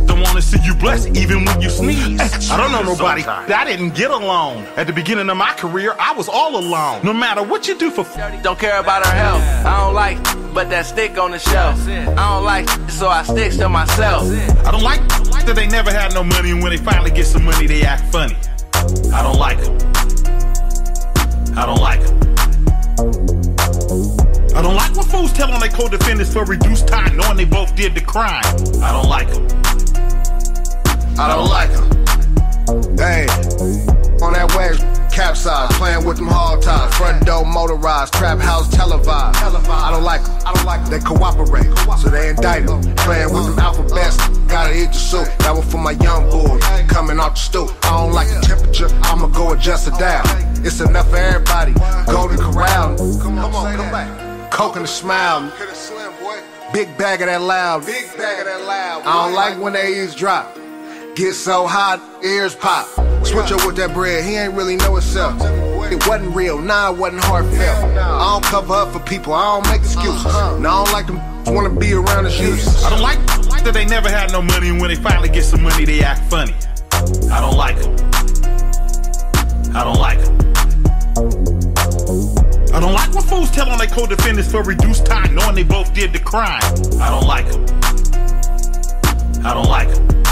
Don't wanna see you blessed even when you sneeze. I don't know nobody that I didn't get along. At the beginning of my career, I was all alone. No matter what you do for Don't care about her health. I don't like, but that stick on the shelf. I don't like, so I sticks to myself. I don't like that they never had no money, and when they finally get some money, they act funny. I don't like them. I don't like them. I don't like when fools tell on their co-defendants for reduced time, knowing they both did the crime. I don't like them. I don't like them. Hey, on that wave, capsize, playing with them hog ties, front door motorized, trap house televised. I don't like them. I don't like them. They cooperate, so they indict them. Playing with them alphabets, gotta eat the soup. That one for my young boy, coming off the stoop. I don't like the temperature, I'ma go adjust it down. It's enough for everybody. Golden Corral, come on, come back. Coke and a smile. Big bag of that loud. Big bag of that loud. I don't like when they eavesdrop. Get so hot, ears pop. Switch up with that bread, he ain't really know himself. It wasn't real, nah, it wasn't heartfelt. I don't cover up for people, I don't make excuses. Now I don't like them wanna be around us useless. I don't like that they never had no money, and when they finally get some money, they act funny. I don't like them. I don't like them. I don't like when fools tell on their co-defendants for reduced time, knowing they both did the crime. I don't like them. I don't like them.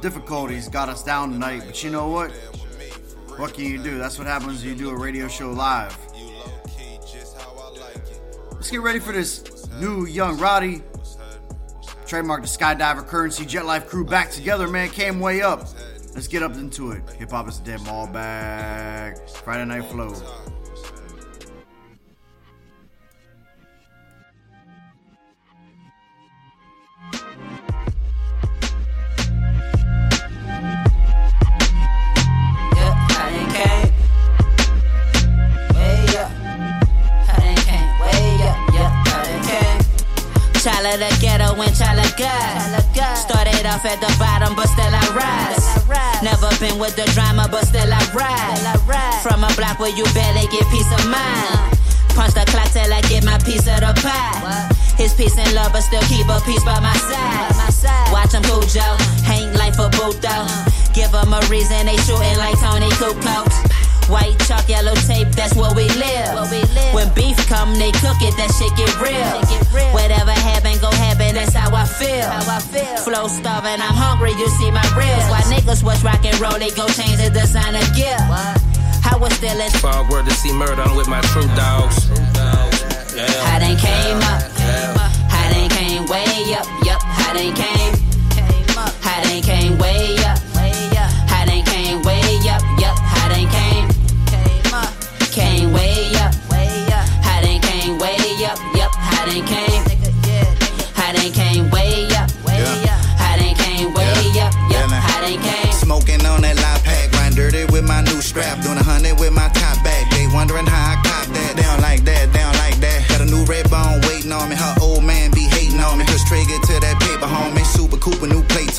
Difficulties got us down tonight, but you know what? What can you do? That's what happens when you do a radio show live. Let's get ready for this new Young Roddy. Trademark the Skydiver Currency Jet Life crew back together, man. Came way up. Let's get up into it. Hip hop is dead. Malbec. Friday Night Flow. Of the ghetto of God. Started off at the bottom, but still I rise. Never been with the drama, but still I ride. From a block where you barely get peace of mind. Punch the clock till I get my piece of the pie. His peace and love, but still keep a piece by my side. Watch him Cujo, hang like for Buto. Give him a reason, they shooting like Toni Kukoc. White chalk, yellow tape, that's what we live. When beef come, they cook it, that shit get real. Whatever happen, go happen, that's how I feel. Flow starving, I'm hungry, you see my ribs. Why niggas was rock and roll, they go change the design of gear. I was still in Fog word to see murder, I'm with my true dogs. Yeah. I done came up. I done came way up. Yup, I done came. I done came way up. Came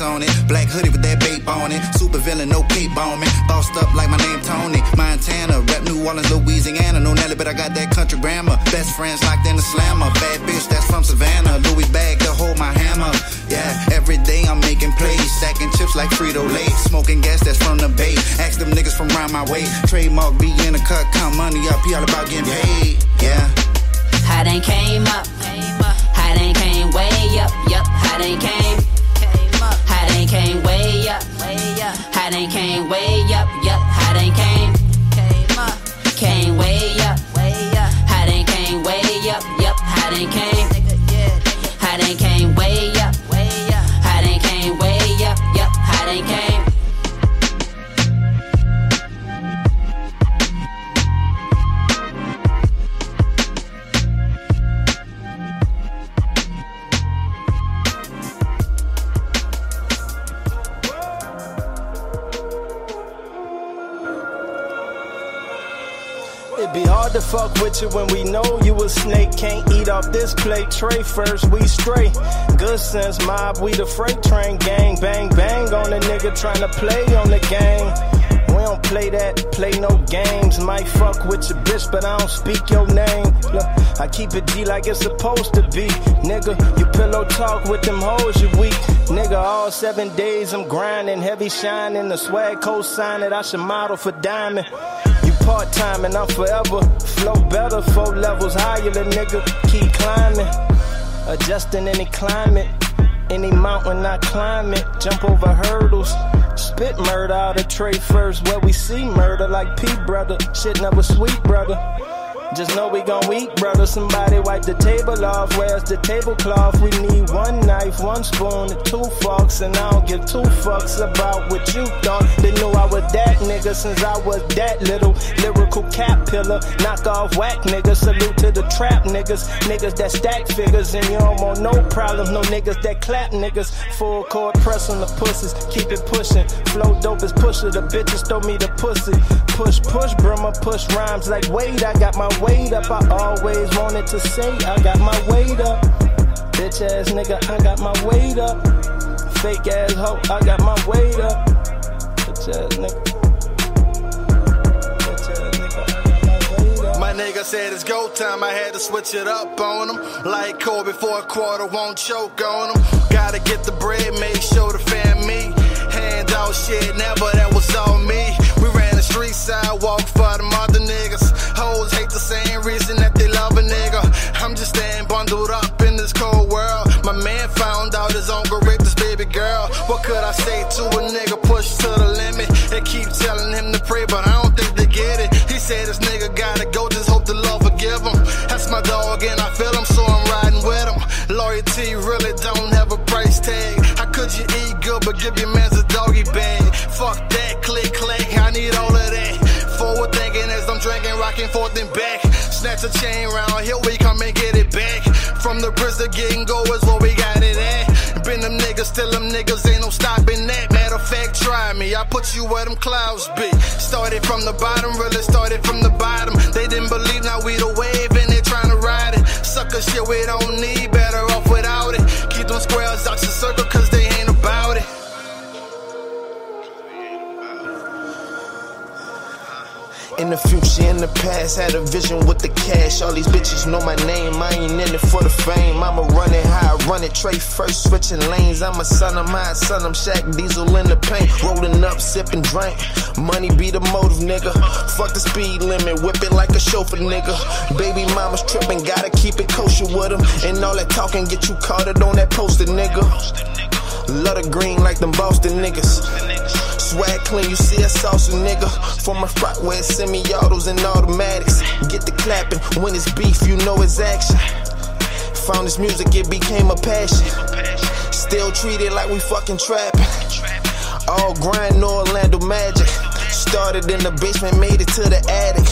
on it. Black hoodie with that babe on it. Super villain, no cape on me. Bossed up like my name Tony. Montana, rap New Orleans, Louisiana. No Nelly, but I got that country grammar. Best friends locked in the slammer. Bad bitch that's from Savannah. Louis bag to hold my hammer. Yeah, every day I'm making plays. Stacking chips like Frito Lay. Smoking gas that's from the bay. Ask them niggas from round my way. Trademark be in the cut, count money up. He all about getting paid. Yeah. I done came up. I done came way up. Yup, I done came. Done came way up. I done came way up. Yup, I done came. Came way up. Way up, I done came way up. Yup, I done came. I done came way up. To fuck with you when we know you a snake. Can't eat off this plate. Tray first, we straight. Good sense mob, we the freight train gang. Bang bang on a nigga trying to play on the game. We don't play that, play no games. Might fuck with your bitch, but I don't speak your name. Look, I keep it G like it's supposed to be. Nigga, you pillow talk with them hoes, you weak. Nigga, all seven days I'm grinding, heavy shining. The swag co-sign it, I should model for diamond. Part time and I'm forever. Flow better, four levels higher, the nigga. Keep climbing, adjusting any climate. Any mountain I climb it, jump over hurdles. Spit murder out of tray first, where we see murder like P brother. Shit never sweet, brother. Just know we gon' eat, brother. Somebody wipe the table off. Where's the tablecloth? We need one knife, one spoon, two forks. And I don't give two fucks about what you thought. They knew I was that nigga since I was that little. Lyrical cap pillar, knock off whack niggas. Salute to the trap niggas. Niggas that stack figures, and you don't want no problems. No niggas that clap niggas. Full court press on the pussies, keep it pushing. Flow dope as pusher, the bitches throw me the pussy. Push, push, Brahma, push rhymes like Wade. I got my weight up. I always wanted to say I got my weight up. Bitch ass nigga, I got my weight up. Fake ass hoe, I got my weight up. Bitch ass nigga. My nigga said it's go time, I had to switch it up on him. Like Kobe before a quarter, won't choke on him. Gotta get the bread, make sure the fam me. Hand out shit, never that was all me. We ran the street sidewalk for them other niggas. Hoes hate the same reason that they love a nigga. I'm just staying bundled up in this cold world. My man found out his uncle raped his baby girl. What could I say to a nigga push to the limit? They keep telling him to pray, but I don't think they get it. He said this forth and back. Snatch a chain round, here we come and get it back. From the prison getting go is where we got it at. Been them niggas, still them niggas, ain't no stopping that. Matter of fact, try me, I put you where them clouds be. Started from the bottom, really started from the bottom. They didn't believe, now we the wave and they trying to ride it. Sucker shit we don't need, better off without it. Keep them squares out your circle, cause In the future, in the past, had a vision with the cash. All these bitches know my name, I ain't in it for the fame. I'ma run it I run it, trade first, switching lanes. I'm a son of mine, son, I'm Shaq Diesel in the paint. Rolling up, sipping drink. Money be the motive, nigga. Fuck the speed limit, whip it like a chauffeur, nigga. Baby mama's tripping, gotta keep it kosher with 'em. And all that talking get you caught it on that poster, nigga. Love the green like them Boston niggas. Swag clean, you see a saucer nigga. From a frock it's semi-autos and automatics. Get the clapping, when it's beef, you know it's action. Found this music, it became a passion. Still treated like we fucking trapping. All grind, no Orlando magic. Started in the basement, made it to the attic.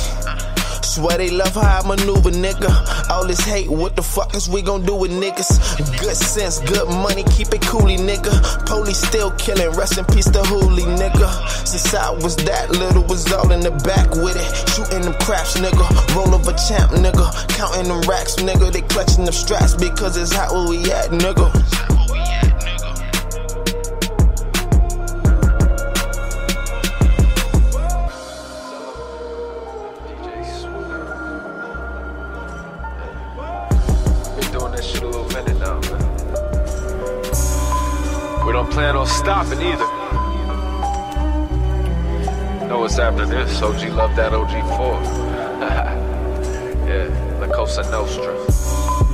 Swear they love how I maneuver, nigga. All this hate, what the fuck is we gon' do with niggas? Good sense, good money, keep it coolie, nigga. Police still killing, rest in peace to Hooli, nigga. Since I was that little, was all in the back with it. Shooting them craps, nigga. Roll of a champ, nigga. Counting them racks, nigga. They clutching them straps because it's hot where we at, nigga. Stopping either. Know what's after this? OG love that OG4. yeah, La Cosa Nostra.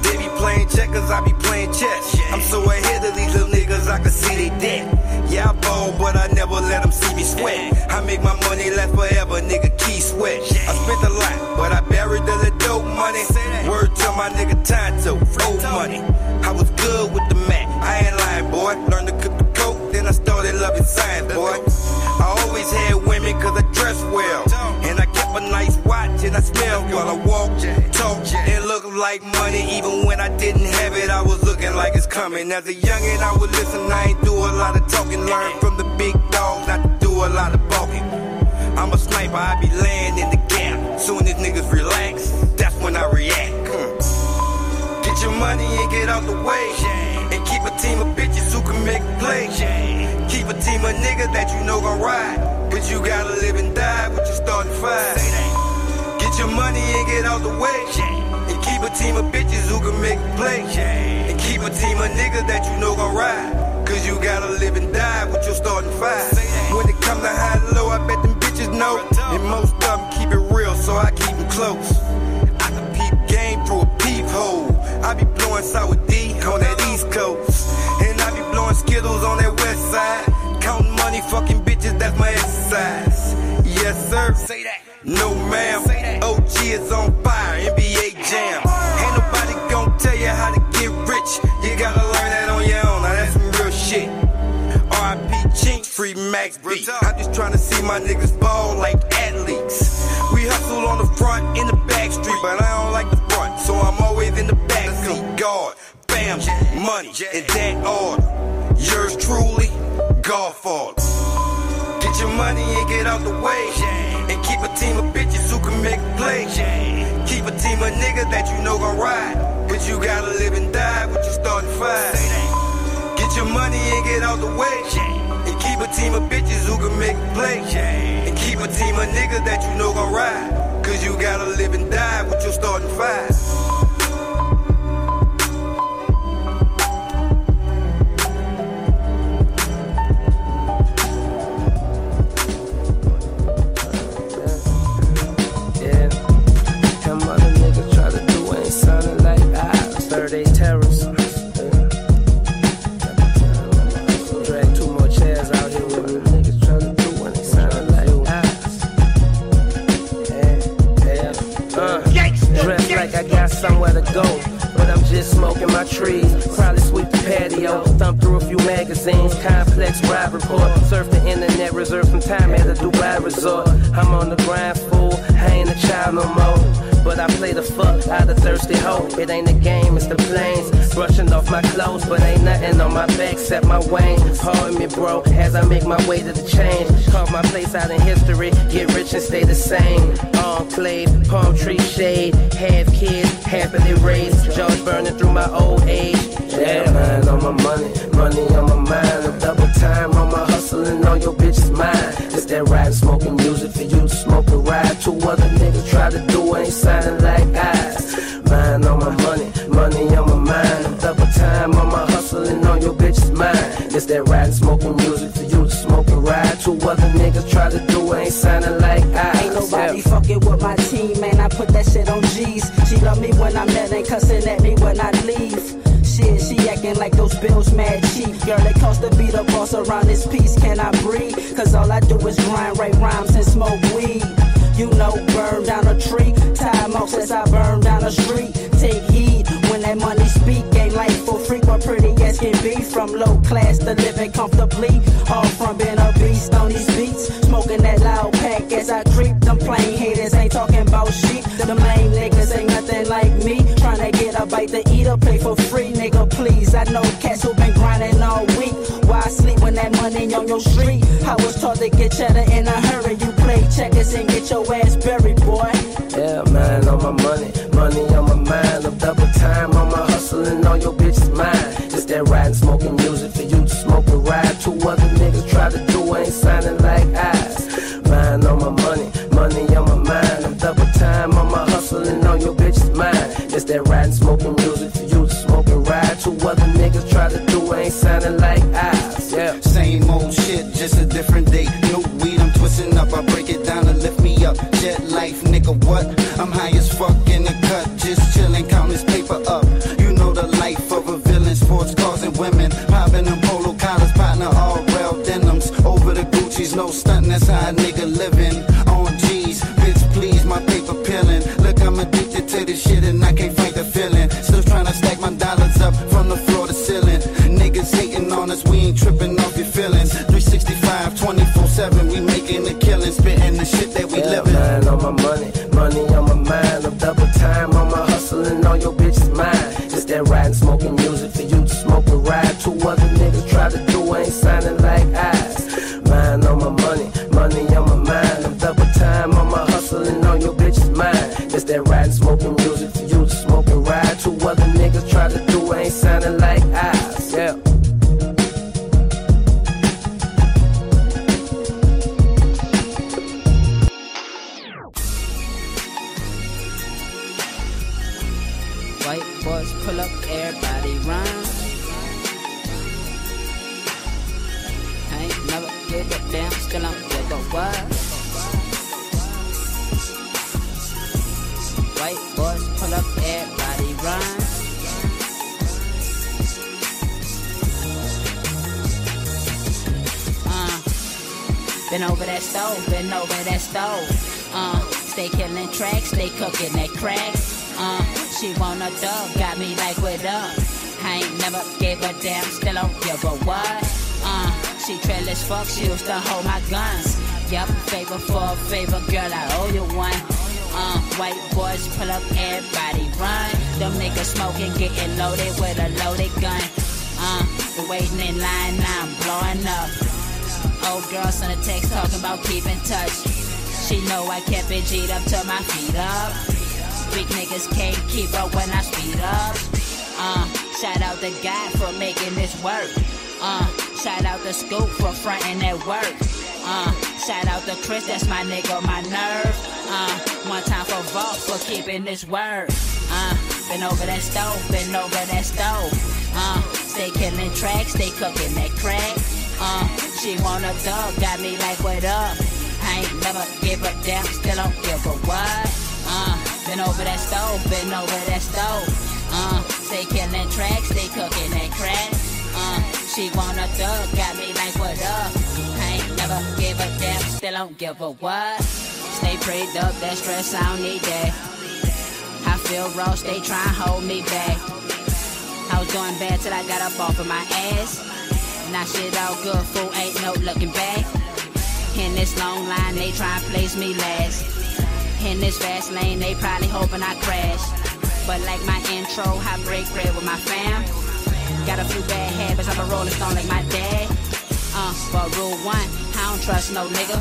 They be playing checkers, I be playing chess. I'm so ahead of these little niggas, I can see they dead. Yeah, I ball, but I never let them see me sweat. I make my money last forever, nigga, key sweat. I spent a lot, but I buried the dope money. Word to my nigga Tonto, old money. I was good with the Mac, I ain't lying, boy. Learned to cook the I started loving science, boy. I always had women cause I dress well. And I kept a nice watch and I smell while I walk, talk, and looked like money. Even when I didn't have it, I was looking like it's coming. As a youngin', I would listen, I ain't do a lot of talking. Learn from the big dogs, not to do a lot of balking. I'm a sniper, I be laying in the gap. Soon as niggas relax, that's when I react. Hmm. Get your money and get out the way. And keep a team of bitches who can make a play. Keep a team of niggas that you know gon' ride. But you gotta live and die with your starting five. Get your money and get out the way. And keep a team of bitches who can make a play. And keep a team of niggas that you know gon' ride. Cause you gotta live and die with your starting five. When it comes to high and low, I bet them bitches know. And most of them keep it real, so I keep them close. I can peep game through a peephole. I be blowing sour D Coast. And I be blowing Skittles on that west side. Counting money, fucking bitches, that's my exercise. Yes, sir. Say that. No, ma'am. Say that. OG is on fire, NBA Jam. Ain't nobody gonna tell you how to get rich. You gotta learn that on your own. Now, that's some real shit. RIP Chink, free Max B. I'm just trying to see my niggas ball like athletes. We hustle on the front, in the back street, but I don't like the front, so I'm always in the back seat. god family, money, in that order. Yours truly, Godfather. Get your money and get out the way. And keep a team of bitches who can make a play. Keep a team of niggas that you know gon' ride. But you gotta live and die with your starting five. Get your money and get out the way. And keep a team of bitches who can make a play. And keep a team of niggas that you know gon' ride. Cause you gotta live and die with your starting five. Us. Third day terrorists. Drag two more chairs out here with me. Niggas try to do ain't sounding like us. Uh, dress like I got somewhere to go. But I'm just smoking my trees. Probably sweep the patio. Thumb through a few magazines. Complex ride report. Surf the internet. Reserve some time at the Dubai resort. I'm on the grind, fool. I ain't a child no more. But I play the fuck out of thirsty hoe. It ain't a game, it's the planes. Brushing off my clothes, but ain't nothing on my back except my wang. Pardon me, bro, as I make my way to the change. Carve my place out in history, get rich and stay the same. Enclave, palm tree shade, have kids, happily raised. Jaws burning through my old age. Yeah, man, on my money, money on my mind. I'm double time on my hustling, all your bitches mine. It's that ride smoking music for you to smoke and ride. Two other niggas try to do ain't sounding like eyes. Mine on my money, money on my mind. I'm double time on my hustling, all your bitches mine. It's that ride smoking music for you to smoke and ride. Two other niggas try to do ain't sounding like eyes. Ain't nobody fucking with my team, man. I put that shit on G's. She love me when I'm mad and cussing at me when I leave. Shit, she acting like those bills mad cheap. Girl, it cost to be the boss around this piece. Can I breathe? Cause all I do is grind, write rhymes, and smoke weed. You know, burn down a tree. Time off since I burned down a street. Take heed when that money speak. Ain't life for free, but pretty as can be. From low class to living comfortably. All from being a beast on these beats. Smoking that loud pack as I creep. Them plain haters ain't talking about sheep. The main please. I know cats who been grinding all week. Why sleep when that money on your street? I was taught to get cheddar in a hurry. You play checkers and get your ass buried, boy. Do ain't sounding like eyes. Yeah. Same old shit, just a different with a loaded gun. Uh, been waiting in line, now I'm blowing up. Old girl sent a text talking about keep in touch. She know I kept it G'd up to my feet up. Weak niggas can't keep up when I speed up. Uh, shout out the guy for making this work. Uh, shout out the scoop for fronting that work. Uh, shout out to Chris, that's my nigga, my nerve. Uh, one time for Vault for keeping this word. Uh, been over that stove, been over that stove. Uh, stay killing tracks, stay cooking that crack. Uh, she want a dog, got me like what up? I ain't never give a damn, still don't give a what. Uh, been over that stove, been over that stove. Uh, stay killing tracks, stay cooking that crack. Uh, she want a thug, got me like what up? I ain't never give a damn, still don't give a what. Stay prayed up, that stress, I don't need that. I feel raw, they try and hold me back. I was doing bad till I got up off of my ass. Now shit all good, fool, ain't no looking back. In this long line, they try and place me last. In this fast lane, they probably hoping I crash. But like my intro, I break bread with my fam. Got a few bad habits, I'm a rolling stone like my dad. Uh, but rule one, I don't trust no nigga.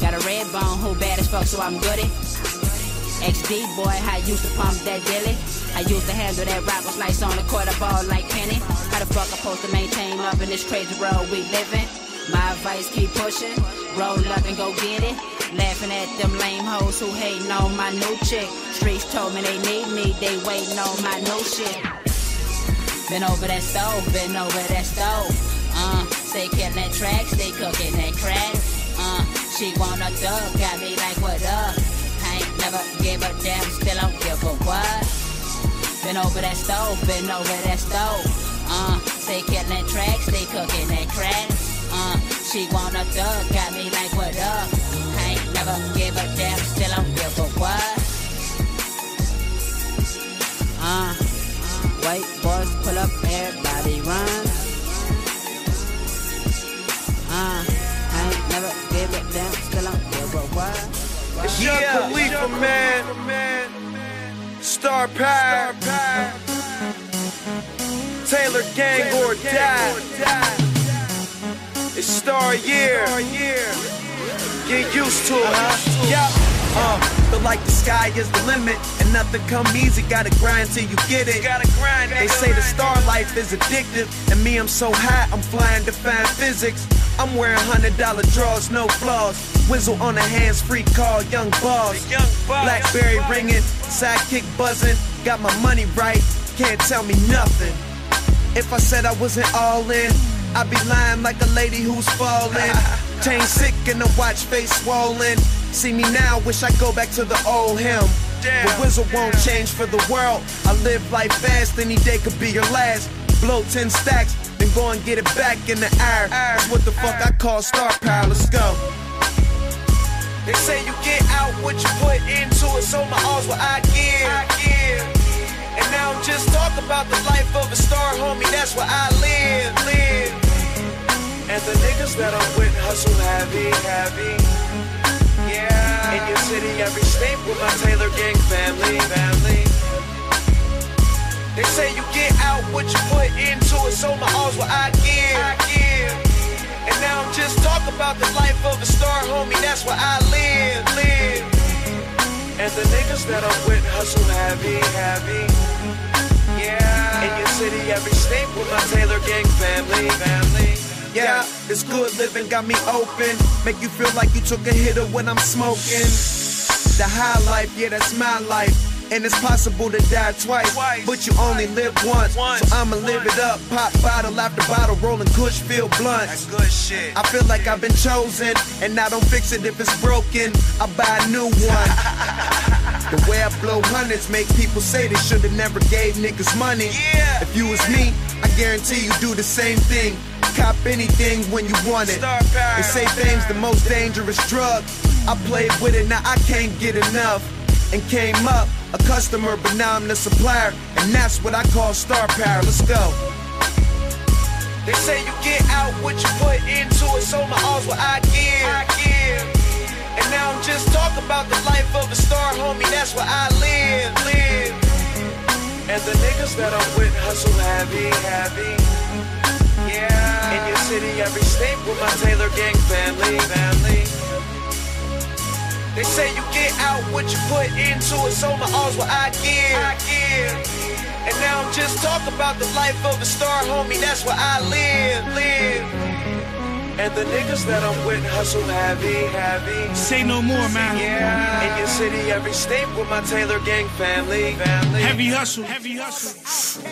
Got a red bone, who bad as fuck, so I'm goody. XD boy, I used to pump that dilly. I used to handle that rock was nice on the quarter ball like Penny. How the fuck I'm supposed to maintain up in this crazy world we live in? My advice, keep pushing, roll up and go get it. Laughing at them lame hoes who hating on my new chick. Streets told me they need me, they waiting on my new shit. Been over that stove, been over that stove. Uh, stay killing that track, stay cooking that crack. Uh, she wanna thug, got me like what up? Never give a damn, still don't give a what. Been over that stove, been over that stove. Uh, stay killing that track, stay cooking that crack. Uh, she want a thug, got me like what up? I ain't never give a damn, still don't give a what. Uh, white boys pull up, everybody run. Uh, I ain't never give a damn, still don't Young Yeah, Khalifa, man. Star Power. Taylor Gang or Die. It's Star Year. Get used to it. Yeah. Uh, feel like the sky is the limit, and nothing come easy. Gotta grind till you get it. Gotta grind. They say the star life is addictive, and me, I'm so high, I'm flying defying physics. I'm wearing hundred dollar drawers, no flaws. Whistle on a hands free call, young boss. Blackberry ringing, sidekick buzzing. Got my money right, can't tell me nothing. If I said I wasn't all in, I'd be lying like a lady who's falling. Chain sick and the watch face swollen. See me now, wish I go back to the old him. But Wizzle won't change for the world. I live life fast, any day could be your last. Blow 10 stacks, then go and get it back in the air. That's what the fuck I call star power. Let's go. They say you get out what you put into it, so my all's what I give. I give. And now just talking about the life of a star, homie. That's where I live, live. And the niggas that I'm with hustle heavy, heavy. Yeah. In your city, every state with my Taylor Gang family, family. They say you get out what you put into it, so my all's what I give. I give. And now I'm just talking about the life of a star, homie. That's where I live, live. And the niggas that I'm with hustle heavy, heavy. Yeah. In your city, every state with my Taylor Gang family, family. Yeah, it's good living, got me open. Make you feel like you took a hitter when I'm smoking. The high life, yeah, that's my life. And it's possible to die twice, but you only live once. So I'ma live it up. Pop bottle after bottle, rolling kush, feel blunts. good shit. I feel like I've been chosen, and I don't fix it if it's broken. I buy a new one. the way I blow hundreds make people say they should've never gave niggas money. If you was me, I guarantee you do the same thing. Cop anything when you want it. They say fame's the most dangerous drug. I played with it, now I can't get enough. And came up a customer, but now I'm the supplier. And that's what I call star power. Let's go. They say you get out what you put into it, so my all's what I give. I give. And now I'm just talking about the life of a star, homie. That's where I live, live. And the niggas that I'm with hustle heavy, heavy. Yeah. In your city, every state with my Taylor Gang family, family. They say you get out what you put into it, so my all's what I give. I give. And now I'm just talking about the life of a star, homie. That's where I live, live. And the niggas that I'm with hustle heavy, heavy. Say no more, man. Yeah. In your city, every state with my Taylor Gang family, family. Heavy hustle, heavy hustle.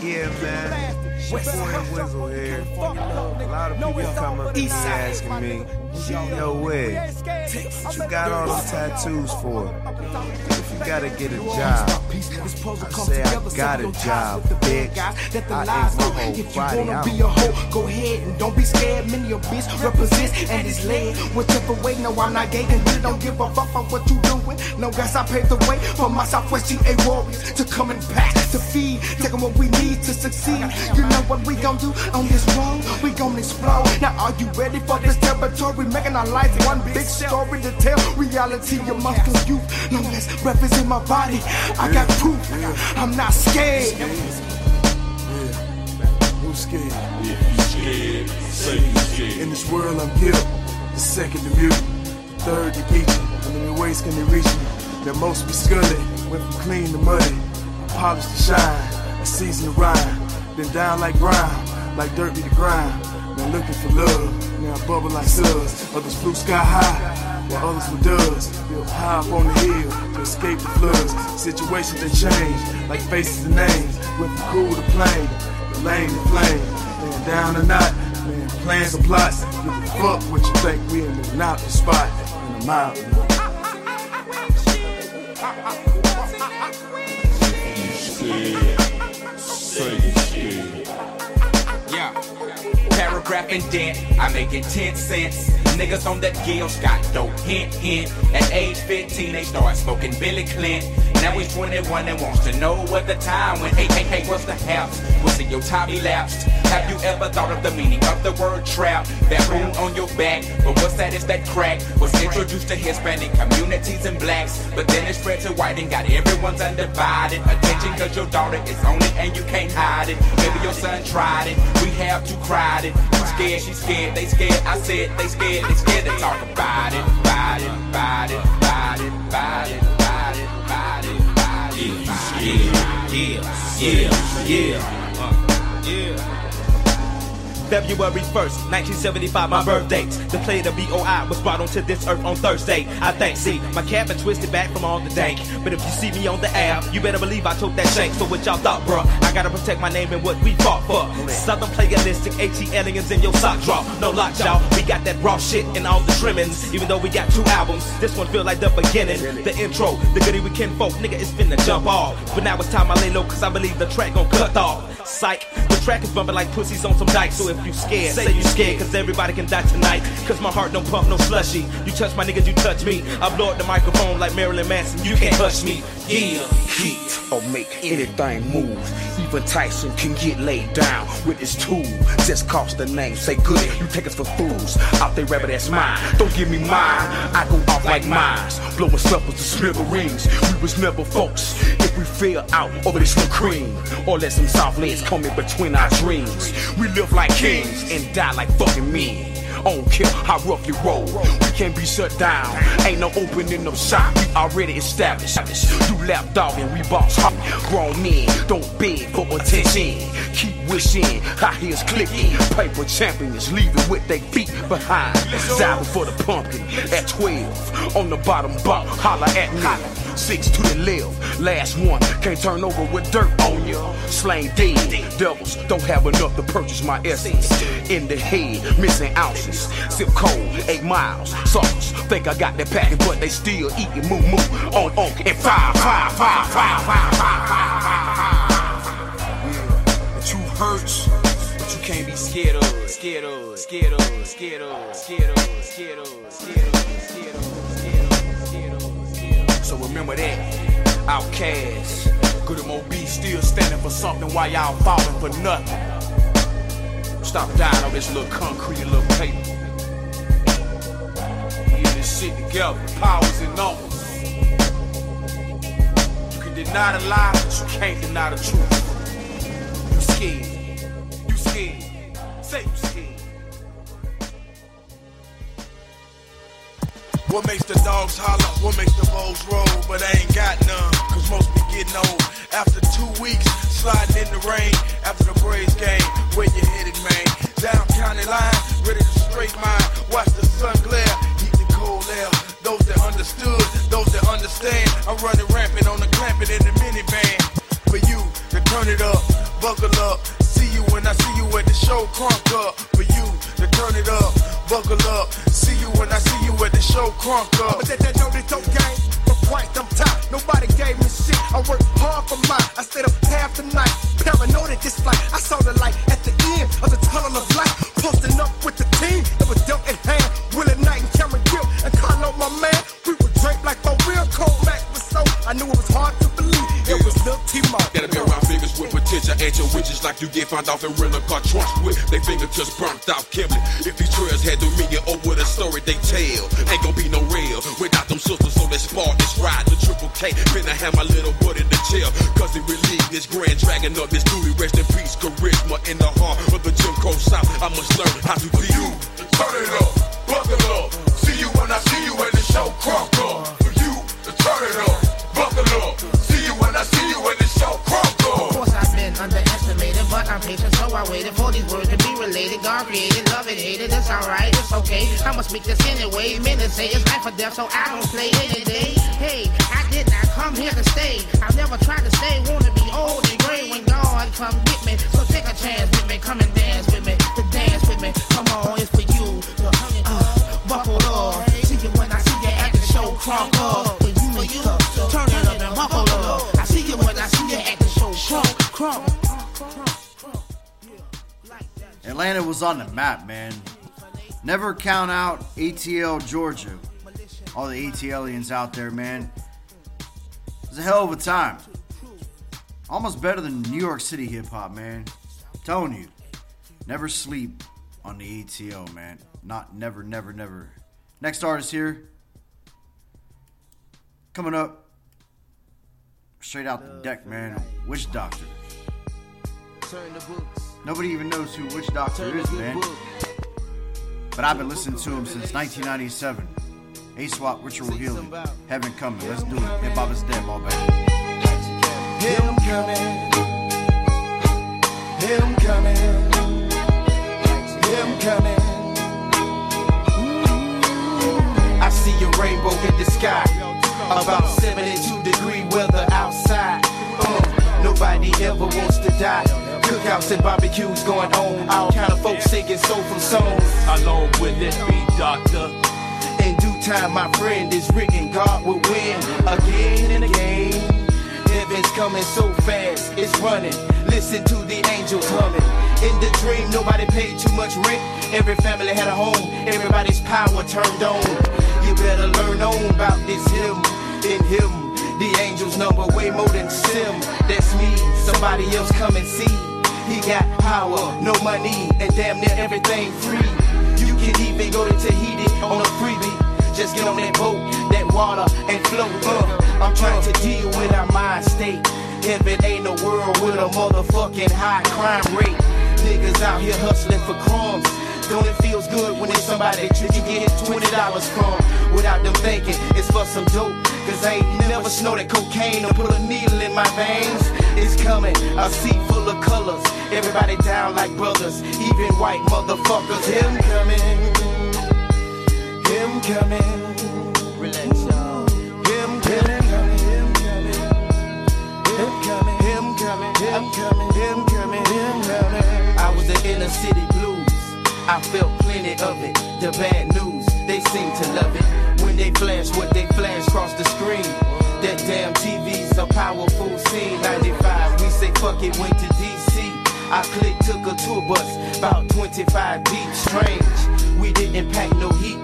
Yeah, man. Boy Wizzle here. A lot of people come up to me asking me, Yo, Wiz, what you got all those tattoos for? If you gotta get a job, I say I got a job, bitch. I ain't my whole If you body. wanna I be a hoe, go ahead and don't be scared. Many a bitch represents and is led. Whichever way, no, I'm not gay and you don't give a fuck about what you doing. No gas, I paved the way for my Southwest GA warriors to come and back to feed. Taking what we need to succeed. You know what we gon' do on this road? We gon' explode. Now, are you ready for this territory? Making our life one big story to tell. Reality amongst the youth. Long as in my body, I got proof. I'm not scared. Who's scared? If you scared, say you scared. In this world I'm here, the second to mute, the third to geek and in your waist can they reach me. That most be scully, went from clean to muddy, polished to shine, a season to rhyme, been down like brown, like dirt be the grind. Man looking for love, now I bubble like suds. Others flew sky high, while others were doves. Built high up on the hill to escape the floods. Situations that change, like faces and names. Went from cool to plain, the lane to flame. Man down or not, man plans and plots. Give a fuck what you think, we in the the spot. And I'm out. Yeah. Paragraph indent, I make it 10 cents. Niggas on that Gills got dope, hint, hint. At age 15, they start smoking Billy Clint. Now he's 21 and wants to know what the time went. Hey, hey, hey, what's the haps? Was it your time elapsed? Have you ever thought of the meaning of the word trap? That wound on your back, but what's that is that crack? Was introduced to Hispanic communities and blacks, but then it spread to white and got everyone's undivided attention cause your daughter is on it and you can't hide it. Maybe your son tried it, we have to cry it. Scared, she scared, they scared, I said they scared, they scared to talk about it, about it, about it, about it, about it, about it, about it, about it. Yeah, yeah, yeah, uh, yeah. February 1st, 1975, my birth date. The play of BOI was brought onto this earth on Thursday. I think, see, my cap been twisted back from all the dank. But if you see me on the app, you better believe I took that shank. So what y'all thought, bruh? I gotta protect my name and what we fought for. Southern playalistic, ATLiens in your sock drop. No lock, y'all. We got that raw shit in all the trimmings. Even though we got two albums, this one feel like the beginning. The intro, the goodie we can folk, nigga, it's finna jump off. But now it's time I lay low, cause I believe the track gon' cut off. Psych, the track is bumping like pussies on some dikes. So if you scared, say you scared, cause everybody can die tonight. Cause my heart don't pump no slushy. You touch my niggas, you touch me. I blow up the microphone like Marilyn Manson. You can't hush me. Yeah. Heat or make anything move. Even Tyson can get laid down with his tool. Just cost the name, say good. You take us for fools. Out there, rabbit, that's mine. Don't give me mine. I go off like mines. Blowing suppers to smithereens. We was never folks. If we fell out over this little cream, or let some soft legs come in between our dreams. We live like kings and die like fucking men. Don't care how rough you roll. We can't be shut down. Ain't no opening up shop. We already established. You lap dog and we boss. Grown men don't beg for attention. Keep wishing. High heels clicking. Paper champions leaving with their feet behind. Diving for the pumpkin at 12. On the bottom bump. Holla at me. Six to the left, last one. Can't turn over with dirt on ya. Slain dead, devils don't have enough to purchase my essence. In the head, missing ounces. Sip cold, eight miles. Suckers think I got that packet, but they still eating moo moo on on and five, five, five, five, five, five, five, five. Yeah, the truth hurts, but you can't be scared of, scared of, scared of, scared of, scared of, scared of, scared of. So remember that. OutKast. Goodie Mob still standing for something while y'all falling for nothing. Stop dying on this little concrete and little paper. We in this shit together. Powers and numbers. You can deny the lie, but you can't deny the truth. You scared. You scared. Say you scared. What makes the dogs holler? What makes the bulls roll? But I ain't got none, cause most be getting old. After two weeks, sliding in the rain. After the Braves game, where you headed, man? Down county line, ready to straight mine. Watch the sun glare, heat the cold air. Those that understood, those that understand. I'm running rampant on the clamping in the minivan. For you to turn it up, buckle up. See you when I see you at the show, crunk up. For you to turn it up, buckle up. See you when I see you at the show, crunk up. But that, that know this dope game for quite some time. Nobody gave me shit. I worked hard for mine. I stayed up half the night. Paranoid at this flight. I saw the light at the end of the tunnel of light. Posting up with the team. It was dealt in hand. Willie at your witches like you get found off in rental car trunks with they fingertips burnt out Kimberly. If these trails had meaning over the story they tell, ain't gonna be no real without them sisters. So let's this ride. The triple K finna have my little butt in the jail. Cause they relieve this grand dragon of this duty. Rest in peace, charisma in the heart of the Jim Crow South. I must learn how to be you. Turn it up, love hate it, it's alright, it's okay. I'ma speak this anyway. Minutes say it's life or death, so I don't play any day. Hey, I did not come here to stay. I never tried to stay, wanna be old and gray when God come get me. So take a chance with me, come and dance with me, to dance with me. Come on, it's for you. Uh, buckle up, see you when I see you at the show, crunk up. Atlanta was on the map, man. Never count out ATL Georgia. All the ATLians out there, man. It was a hell of a time. Almost better than New York City hip hop, man. I'm telling you, never sleep on the ATL, man. Not never, never, never. Next artist here. Coming up. Straight out the deck, man. Witchdoctor. Nobody even knows who Witchdoctor is, man. But I've been listening to him since 1997. A-Swap Ritual Healing. Heaven Coming. Let's do it. Hip Hop is dead, all back. Him coming. Him coming. Him coming. I see a rainbow in the sky. About 72 degree weather outside. Uh, nobody ever wants to die. Cookouts and barbecues going on. All kind of folks singing soulful songs. Alone will it be doctor. In due time, my friend is written. God will win again and again. Heaven's coming so fast, it's running. Listen to the angels humming. In the dream, nobody paid too much rent. Every family had a home, everybody's power turned on. You better learn on about this hymn. In him, the angels number way more than sim. That's me, somebody else come and see. He got power, no money, and damn near everything free. You can even go to Tahiti on a freebie. Just get on that boat, that water, and float. Uh, I'm trying to deal with our mind state. Heaven ain't a world with a motherfucking high crime rate. Niggas out here hustling for crumbs. Don't it feels good when it's somebody that you get twenty dollars from without them thinking it's for some dope. Cause I ain't never snorted cocaine or put a needle in my veins. It's coming, a sea full of colors. Everybody down like brothers, even white motherfuckers. Him coming, him coming. Relax, y'all. Him coming, him coming, him coming, him coming, him coming, him coming, him coming. I was the inner city blues. I felt plenty of it. The bad news, they seem to love it. When they flash what they flash across the screen. That damn TV's a powerful scene. 95, we say fuck it, went to DC. I clicked, took a tour bus, about 25 deep. Strange, we didn't pack no heat.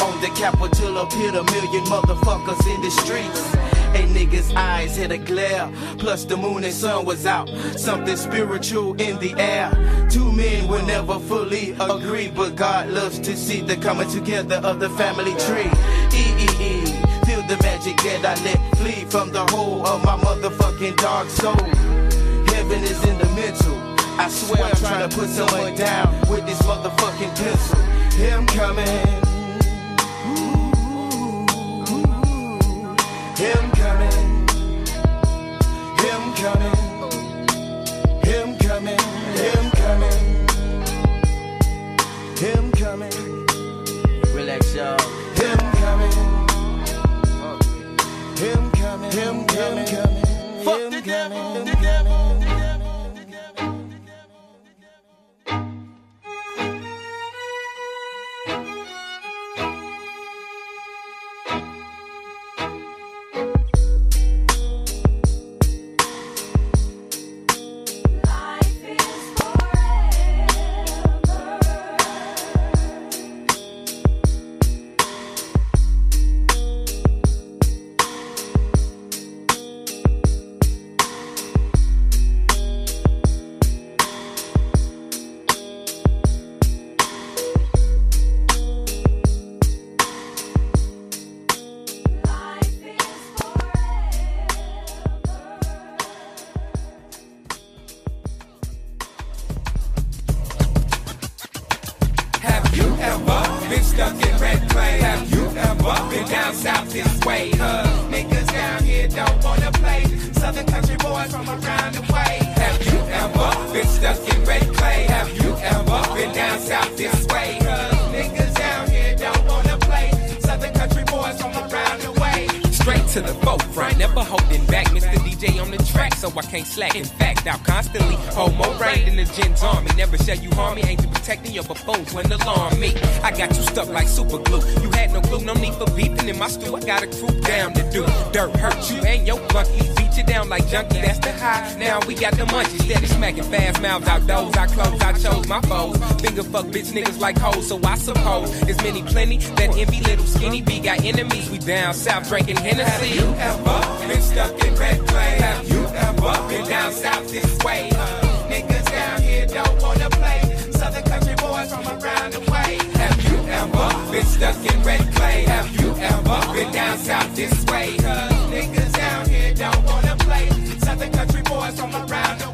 On the Capitol appeared a million motherfuckers in the streets. A nigga's eyes had a glare, plus the moon and sun was out. Something spiritual in the air. Two men will never fully agree, but God loves to see the coming together of the family tree. E-E-E, feel the magic that I let flee from the whole of my motherfucking dark soul. Heaven is in the mental. I swear I'm trying to put someone down with this motherfucking pencil. Him coming. Him coming. Him coming. Him coming. Him coming. Him coming. Relax, y'all. Him coming. Him coming. Him coming. Fuck the. The devil. Been stuck in red clay? Have you ever been down south this way? Cause niggas down here don't wanna play. Southern country boys from around the way. Have you ever been stuck in red clay? Have you ever been down south this way? Cause to the forefront, never holding back. Mr. DJ on the track, so I can't slack. In fact, I'll constantly hold more range than the gents army. Never shall you harm me, ain't you protecting your buffoons when alarm me. I got you stuck like super glue. You had no clue, no need for beefing in my stew. I got a crew down to do. Dirt hurt you and your bunkie. Beat you down like junkie, that's the high. Now we got the munchies, steady smacking fast mouths outdoors. I close, I chose my foes. Finger fuck bitch niggas like hoes, so I suppose there's many plenty that envy little skinny B got enemies. We down south drinking Hennessy. Have you ever been stuck in red clay? Have you ever been down south this way? Niggas down here don't wanna play. Southern country boys from around the way. Have you ever been stuck in red clay? Have you ever been down south this way? Niggas boys from around the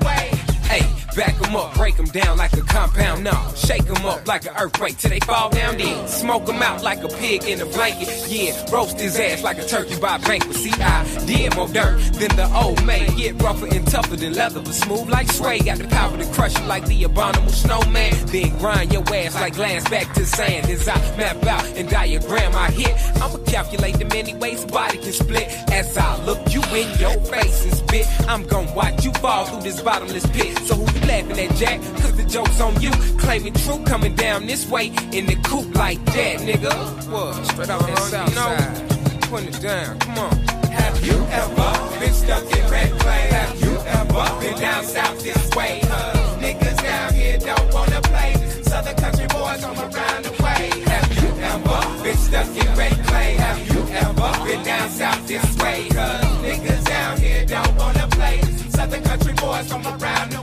back 'em up, break break 'em down like a compound. No, shake 'em up like an earthquake till they fall down. Then smoke 'em out like a pig in a blanket. Yeah, roast his ass like a turkey by banquet. See, I did more dirt than the old man. Get rougher and tougher than leather, but smooth like suede. Got the power to crush you like the abominable snowman. Then grind your ass like glass back to sand. As I map out and diagram I hit, I'ma calculate the many ways a body can split. As I look you in your face and spit, I'm gon' watch you fall through this bottomless pit. So who you laughing at, Jack? Cause the joke's on you. Claiming true coming down this way in the coupe like that, nigga. What? Straight out that south side. Putting it down, come on. Have you ever been stuck in red clay? Have you ever been down south this way? Uh, niggas down here don't wanna play. Southern country boys from around the way. Have you ever been stuck in red clay? Have you ever been down south this way? Uh, niggas down here don't wanna play. Southern country boys from around the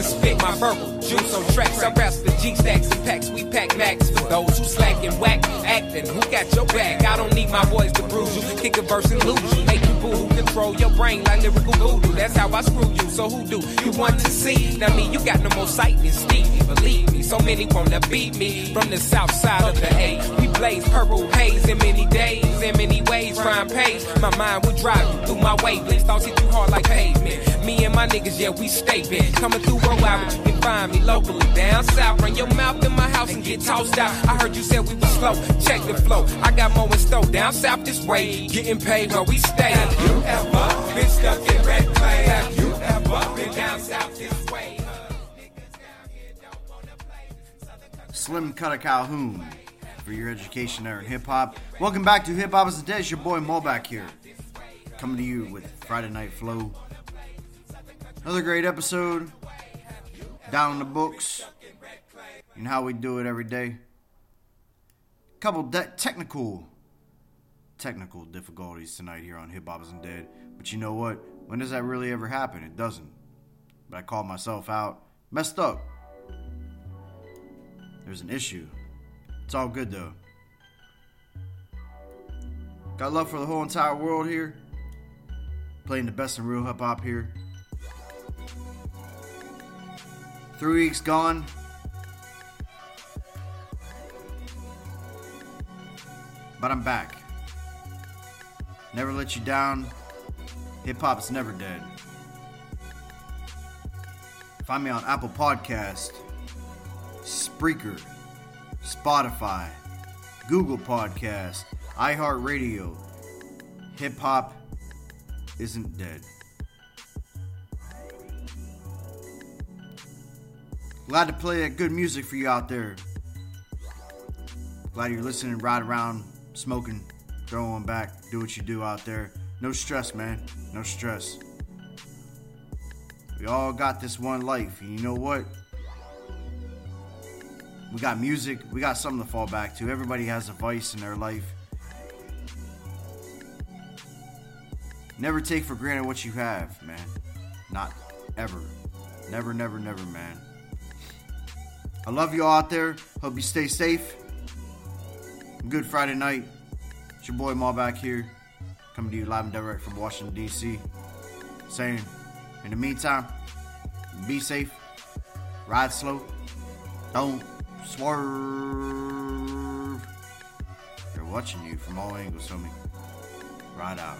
and spit my verbal juice on tracks. I raps for G stacks and packs. We pack max for those who slack and whack acting. Who got your back? I don't need my boys to bruise you. Kick a verse and lose you. Make you boo. Control your brain like lyrical voodoo? That's how I screw you. So who do you want to see? Now me, you got no more sight than Stevie. Believe me, so many wanna beat me from the south side of the A. We blaze purple haze in many days, in many ways. Crime pace, My mind will drive you through my wavelengths. Thoughts hit you hard like pavement. Me and my niggas, yeah, we stay bent. Coming through worldwide, but you can find me locally down south. Run your mouth in my house and get tossed out. I heard you said we was slow. Check the flow. I got more in store down south this way. Getting paid where we stay. Have you ever been stuck in red clay? Have you ever been down south this way? Slimm Cutta Calhoun for your education there in hip hop. Welcome back to Hip Hop Isn't Dead. It's your boy Moback here, coming to you with Friday Night Flow. Another great episode. Down the books. You know how we do it every day. Couple de- technical, technical difficulties tonight here on Hip Hop Isn't Dead. But you know what? When does that really ever happen? It doesn't. But I called myself out. Messed up. There's an issue. It's all good though. Got love for the whole entire world here. Playing the best in real hip hop here. Three weeks gone. But I'm back. Never let you down. Hip hop is never dead. Find me on Apple Podcast, Spreaker, Spotify, Google Podcast, iHeartRadio. Hip hop isn't dead. Glad to play that good music for you out there. Glad you're listening, ride around, smoking, throwing back, do what you do out there. No stress, man. No stress. We all got this one life, and you know what? We got music, we got something to fall back to. Everybody has a vice in their life. Never take for granted what you have, man. Not ever. Never, never, never, man. I love you all out there. Hope you stay safe. Good Friday night. It's your boy Maul back here, coming to you live and direct from Washington, D.C. Saying, in the meantime, be safe, ride slow, don't swerve. They're watching you from all angles, homie. Ride out.